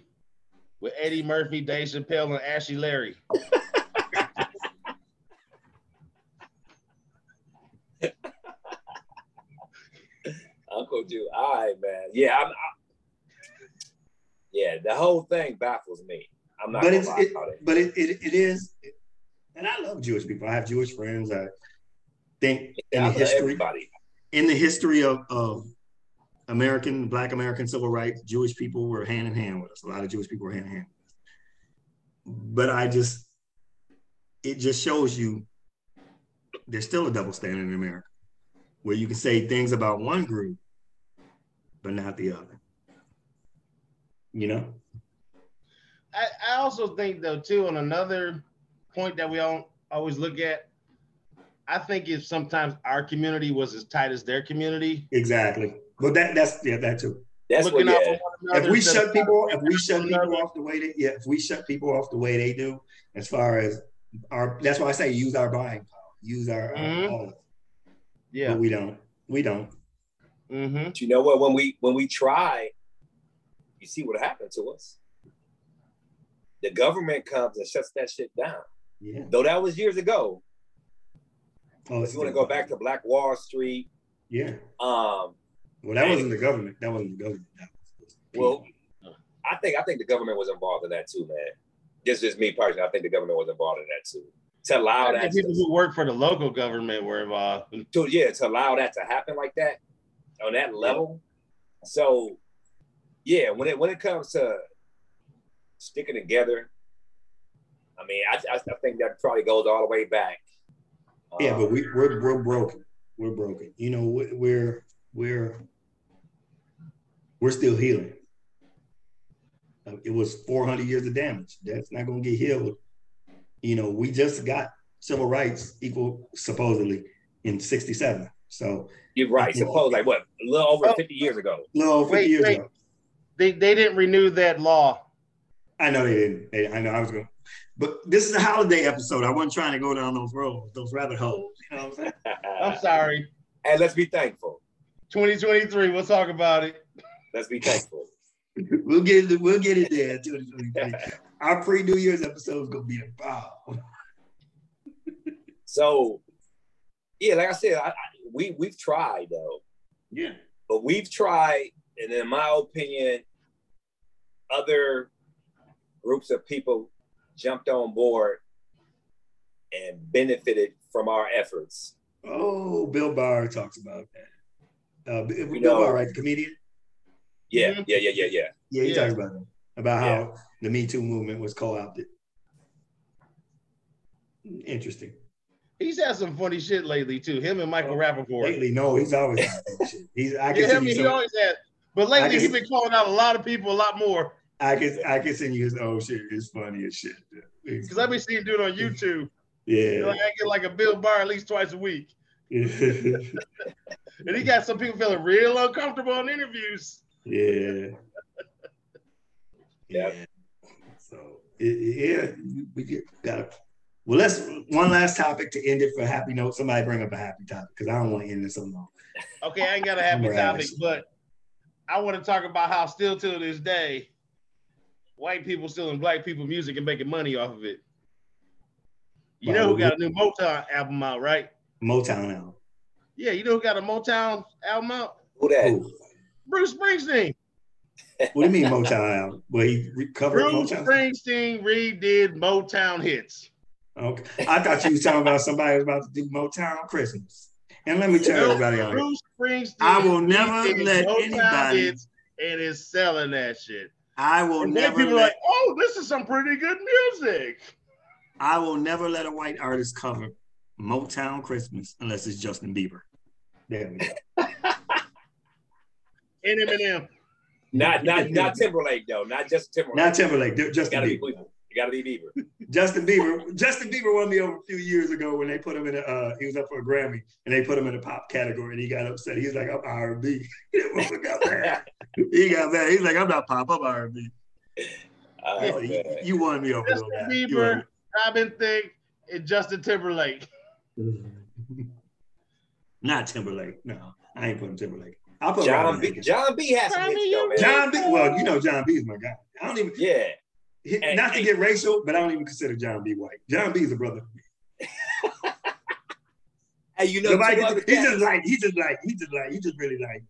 Speaker 3: with Eddie Murphy, Dave Chappelle, and Ashley Larry.
Speaker 2: Uncle Jew. All right, man. Yeah, I'm, I, yeah, the whole thing baffles me. I'm not.
Speaker 1: But it's it, it, but it, it, it is, and I love Jewish people. I have Jewish friends. I think in the history, everybody. in the history of, of American, Black American civil rights, Jewish people were hand in hand with us. A lot of Jewish people were hand in hand But I just, it just shows you there's still a double standard in America where you can say things about one group, but not the other. You know?
Speaker 3: I, I also think though too, on another point that we all always look at, I think if sometimes our community was as tight as their community.
Speaker 1: Exactly but that that's yeah, that too.
Speaker 2: That's what yeah.
Speaker 1: If we shut people, if we shut people off the way they yeah, if we shut people off the way they do, as far as our that's why I say use our buying power, use our, mm-hmm. yeah. But we don't. We don't.
Speaker 2: Mm-hmm. But you know what? When we when we try, you see what happened to us. The government comes and shuts that shit down. Yeah. Though that was years ago. Oh, if you want to go back to Black Wall Street.
Speaker 1: Yeah.
Speaker 2: Um,
Speaker 1: well, that wasn't the government. That wasn't the government.
Speaker 2: well, I think I think the government was involved in that too, man. This is me personally, I think the government was involved in that too. To allow that
Speaker 3: people to, who work for the local government were involved.
Speaker 2: To, yeah, to allow that to happen like that on that level. So yeah, when it when it comes to sticking together, I mean, I, I, I think that probably goes all the way back.
Speaker 1: Yeah, um, but we we're we're broken. We're broken. You know, we're we're we're still healing. Uh, it was 400 years of damage. That's not going to get healed you know, we just got civil rights equal supposedly in 67. So
Speaker 2: You're right. Suppose like what? A little over
Speaker 3: Oh.
Speaker 2: 50 years ago.
Speaker 1: a little over 50
Speaker 3: Wait,
Speaker 1: years
Speaker 3: wait.
Speaker 1: ago.
Speaker 3: They they didn't renew that law.
Speaker 1: I know they didn't. They- I know I was going. But this is a holiday episode. I wasn't trying to go down those roads, those rabbit holes. You know what I'm saying?
Speaker 3: I'm sorry.
Speaker 2: and let's be thankful.
Speaker 3: 2023. We'll talk about it.
Speaker 2: Let's be thankful.
Speaker 1: We'll get it. We'll get it there. in 2023. Our pre New Year's episode is gonna be a bomb.
Speaker 2: So, yeah, like I said, I, I, we we've tried though,
Speaker 1: Yeah.
Speaker 2: but we've tried, and in my opinion, other groups of people jumped on board and benefited from our efforts.
Speaker 1: Oh, Bill Burr talks about that. Uh, Bill
Speaker 2: You know-
Speaker 1: Burr, right? The comedian.
Speaker 2: Yeah,
Speaker 3: Mhm.
Speaker 2: yeah, yeah, yeah, yeah.
Speaker 1: Yeah, he
Speaker 3: Yeah.
Speaker 1: talks about that. About how the Me Too movement was co-opted. Interesting.
Speaker 3: He's had some funny shit lately too. Him and Michael Rapaport.
Speaker 1: Lately, no, he's always had that shit. He's I can
Speaker 3: Yeah,
Speaker 1: send
Speaker 3: him,
Speaker 1: you
Speaker 3: he always had. But lately,
Speaker 1: can
Speaker 3: he's
Speaker 1: see-
Speaker 3: been calling out a lot of people a lot more.
Speaker 1: I can I can send you his old shit. It's funny as shit.
Speaker 3: Because I've been seeing him do it on YouTube.
Speaker 1: yeah.
Speaker 3: You know, I get like a Bill Burr at least twice a week. Yeah. And he got some people feeling real uncomfortable in interviews.
Speaker 1: yeah.
Speaker 2: Yeah.
Speaker 1: So it, it- yeah, we get got to. Well, let's one last topic to end it for a happy note. Somebody bring up a happy topic because I don't want to end this so long.
Speaker 3: Okay, I ain't got a happy topic, but I want to talk about how still to this day, white people stealing black people music and making money off of it. You know who got a new Motown album out, right?
Speaker 1: Motown album.
Speaker 3: Yeah, you know who got a Motown album out?
Speaker 2: Who that?
Speaker 1: Ooh.
Speaker 3: Bruce Springsteen.
Speaker 1: What do you mean Motown album? Well, he recovered
Speaker 3: Bruce
Speaker 1: Motown.
Speaker 3: Springsteen redid Motown hits.
Speaker 1: Okay, I thought you was talking about somebody was about to do Motown Christmas. And let me tell
Speaker 3: No,
Speaker 1: everybody on.
Speaker 3: Bruce Springsteen.
Speaker 1: I will never let
Speaker 3: Motown
Speaker 1: anybody-
Speaker 3: and is selling that shit.
Speaker 1: I will
Speaker 3: And
Speaker 1: never
Speaker 3: people are
Speaker 1: let,
Speaker 3: like, oh, this is some pretty good music.
Speaker 1: I will never let a white artist cover Motown Christmas unless it's Justin Bieber. There we go.
Speaker 3: And Eminem.
Speaker 2: Not not not Timberlake though. Not just Timberlake.
Speaker 1: Not Timberlake,
Speaker 2: you
Speaker 1: Justin
Speaker 2: gotta be
Speaker 1: Bieber.
Speaker 2: Bieber. You gotta be Bieber.
Speaker 1: Justin Bieber. Justin Bieber won me over a few years ago when they put him in a. Uh, he was up for a Grammy and they put him in a pop category and he got upset. He was like, "I'm R&B." He got mad. He got mad. He's like, "I'm not pop. I'm R&B." You, you won me over.
Speaker 3: Justin
Speaker 1: that.
Speaker 3: Bieber, Robin Thicke, and Justin Timberlake.
Speaker 1: Not Timberlake. No, I ain't putting Timberlake. I'll put
Speaker 2: John
Speaker 1: Robin
Speaker 2: B.
Speaker 1: Thicke.
Speaker 2: Jon B. has some hits though, man.
Speaker 1: Jon B. Well, you know Jon B. is my guy. I don't even.
Speaker 2: Yeah.
Speaker 1: He-
Speaker 2: Hey,
Speaker 1: not to
Speaker 2: hey.
Speaker 1: get racial, but I don't even consider Jon B. white. Jon B. is a brother.
Speaker 2: Hey, you know,
Speaker 1: Nobody
Speaker 2: two
Speaker 1: gets-
Speaker 2: other
Speaker 1: he just like he just like he just like he just really like.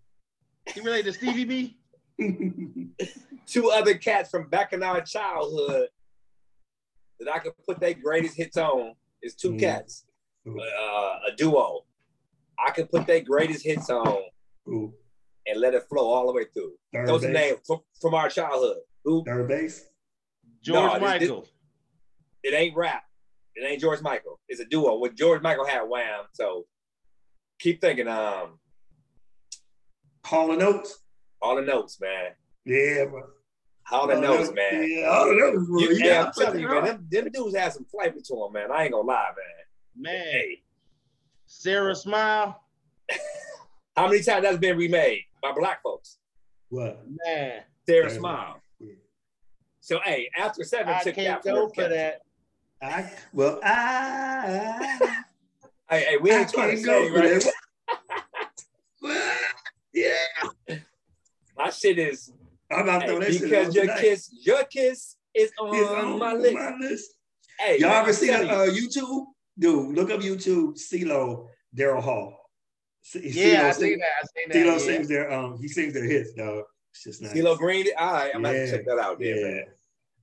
Speaker 3: He related to Stevie B.
Speaker 2: two other cats from back in our childhood that I could put their greatest hits on is two
Speaker 1: Mm.
Speaker 2: cats,
Speaker 1: Ooh.
Speaker 2: uh, a duo. I could put their greatest hits on
Speaker 1: Ooh,
Speaker 2: and let it flow all the way through.
Speaker 1: third
Speaker 2: Those are
Speaker 1: base.
Speaker 2: names from, from our childhood. Who?
Speaker 1: Third base.
Speaker 3: George
Speaker 2: No, this-
Speaker 3: Michael.
Speaker 2: It ain't rap. It ain't George Michael. It's a duo. With George Michael had Wham. So keep thinking. Um,
Speaker 1: Hall and Oates.
Speaker 2: all the notes, man.
Speaker 1: Yeah, bro.
Speaker 2: All the
Speaker 1: Hall and
Speaker 2: notes,
Speaker 1: Oates.
Speaker 2: man.
Speaker 1: Yeah, all the notes, bro.
Speaker 2: You,
Speaker 1: You
Speaker 2: yeah, I'm
Speaker 1: put
Speaker 2: telling
Speaker 1: it
Speaker 2: you, man. Them, them dudes had some flavor to them, man. I ain't gonna lie, man.
Speaker 3: Man,
Speaker 2: Hey,
Speaker 3: Sara Smile.
Speaker 2: how many times that's been remade by black folks?
Speaker 1: What?
Speaker 3: Man,
Speaker 2: Sara
Speaker 1: Yeah.
Speaker 2: Smile.
Speaker 1: Yeah.
Speaker 2: So hey, after seven
Speaker 3: I
Speaker 2: took
Speaker 3: can't
Speaker 2: that
Speaker 3: go for that.
Speaker 1: I well I
Speaker 2: Hey, hey, we
Speaker 1: I
Speaker 2: ain't trying to
Speaker 1: can't go
Speaker 2: say right.
Speaker 1: yeah.
Speaker 2: My shit is
Speaker 1: I'm about to
Speaker 2: hey,
Speaker 1: throw that shit
Speaker 2: because your
Speaker 1: tonight.
Speaker 2: kiss, your kiss is on,
Speaker 1: It's on
Speaker 2: my list.
Speaker 1: my list.
Speaker 2: Hey,
Speaker 1: Y'all
Speaker 2: man,
Speaker 1: ever see
Speaker 2: telling
Speaker 1: that uh, YouTube? Dude, look up YouTube. CeeLo, Daryl Hall. C-
Speaker 3: Yeah, I
Speaker 1: CeeLo
Speaker 3: seen that. I seen
Speaker 1: CeeLo
Speaker 3: yeah.
Speaker 1: sings their um he sings their hits, dog. It's just nice.
Speaker 2: CeeLo Green. All right, I'm gonna check that out there,
Speaker 1: Yeah.
Speaker 2: man.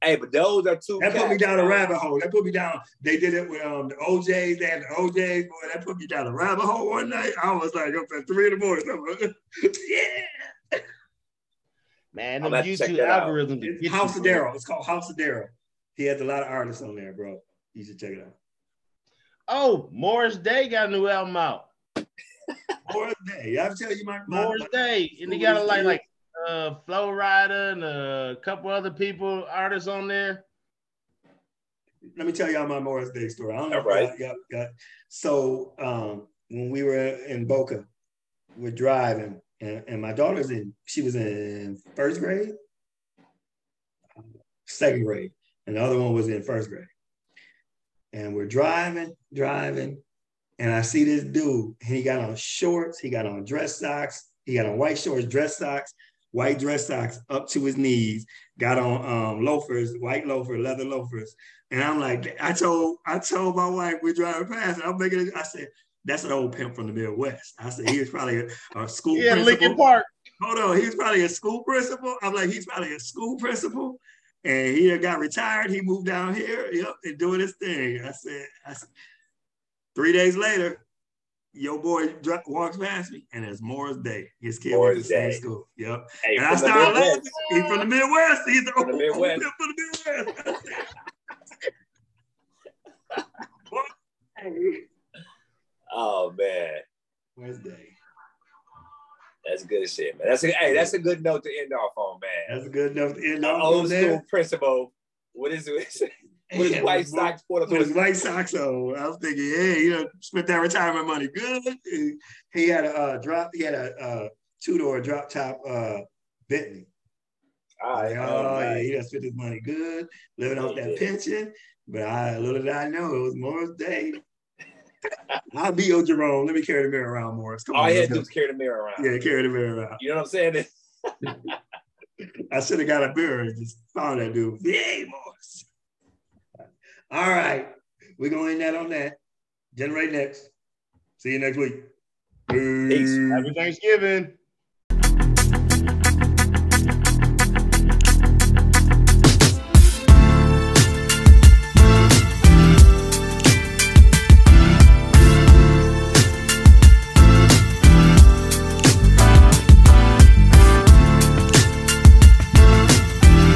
Speaker 2: Hey, but those are two.
Speaker 1: That put me down a rabbit hole. That put me down. They did it with um the O'Jays. They had the O'Jays. Boy, that put me down a rabbit hole one night. I was like up at three in the morning. Yeah.
Speaker 3: Man,
Speaker 2: I'm
Speaker 3: them
Speaker 2: gonna have to check
Speaker 3: YouTube
Speaker 2: that out.
Speaker 3: algorithms. will
Speaker 1: It's House of. Daryl. It's called House of Daryl. He has a lot of artists on there, bro. You should check it out.
Speaker 3: Oh, Morris Day got a new album out.
Speaker 1: Morris Day. I tell you, my, my,
Speaker 3: Morris
Speaker 1: my
Speaker 3: Day, and he got a,
Speaker 1: Morris
Speaker 3: like like uh Flo Rida and a couple other people artists on there.
Speaker 1: let me tell y'all my Morris Day story. I don't know.
Speaker 2: All right.
Speaker 1: if y'all got, got, so um, when we were in Boca, we're driving, and, and my daughter's in. She was in first grade, second grade, and the other one was in first grade. And we're driving, driving, and I see this dude. And he got on shorts, he got on dress socks, he got on white shorts, dress socks, white dress socks up to his knees, got on um, loafers, white loafer, leather loafers. And I'm like, I told I told my wife we're driving past. I'm making it. I said, that's an old pimp from the Midwest. I said he was probably a, a school
Speaker 3: Yeah,
Speaker 1: principal.
Speaker 3: Lincoln Park.
Speaker 1: Hold on, he's probably a school principal. I'm like, he's probably a school principal. And he got retired. He moved down here, yep, and doing his thing. I said, I said three days later, your boy walks past me, and it's Morris Day. His kid went to the same
Speaker 2: Day.
Speaker 1: school. Yep.
Speaker 2: Hey,
Speaker 1: And I started laughing. He's from the Midwest. He's the
Speaker 2: From the
Speaker 1: old
Speaker 2: Midwest.
Speaker 1: from the Midwest.
Speaker 2: Oh man,
Speaker 1: Morris Day.
Speaker 2: that's good shit, man. That's a hey, that's a good note to end off on, man.
Speaker 1: That's a good enough to end
Speaker 2: An
Speaker 1: off
Speaker 2: old
Speaker 1: on
Speaker 2: school
Speaker 1: there.
Speaker 2: principal. What is it? With his white socks for
Speaker 1: with his white socks on. I was thinking, hey, you know, spent that retirement money good. He had a uh, drop. He had a uh, two door drop top uh, Bentley.
Speaker 2: All right,
Speaker 1: Like, oh yeah, he done spent his money good, living off that pension. But I little did I know it was Morris Day. I'll be your Jerome. Let me carry the mirror around, Morris. Come
Speaker 2: All
Speaker 1: on,
Speaker 2: he had to do was carry the mirror around.
Speaker 1: Yeah, carry the mirror around.
Speaker 2: You know what I'm saying?
Speaker 1: I should have got a mirror and just found that dude. Yay, Morris. All right. We're going to end that on that. Generate next. See you next week.
Speaker 2: Peace.
Speaker 3: Happy Thanksgiving.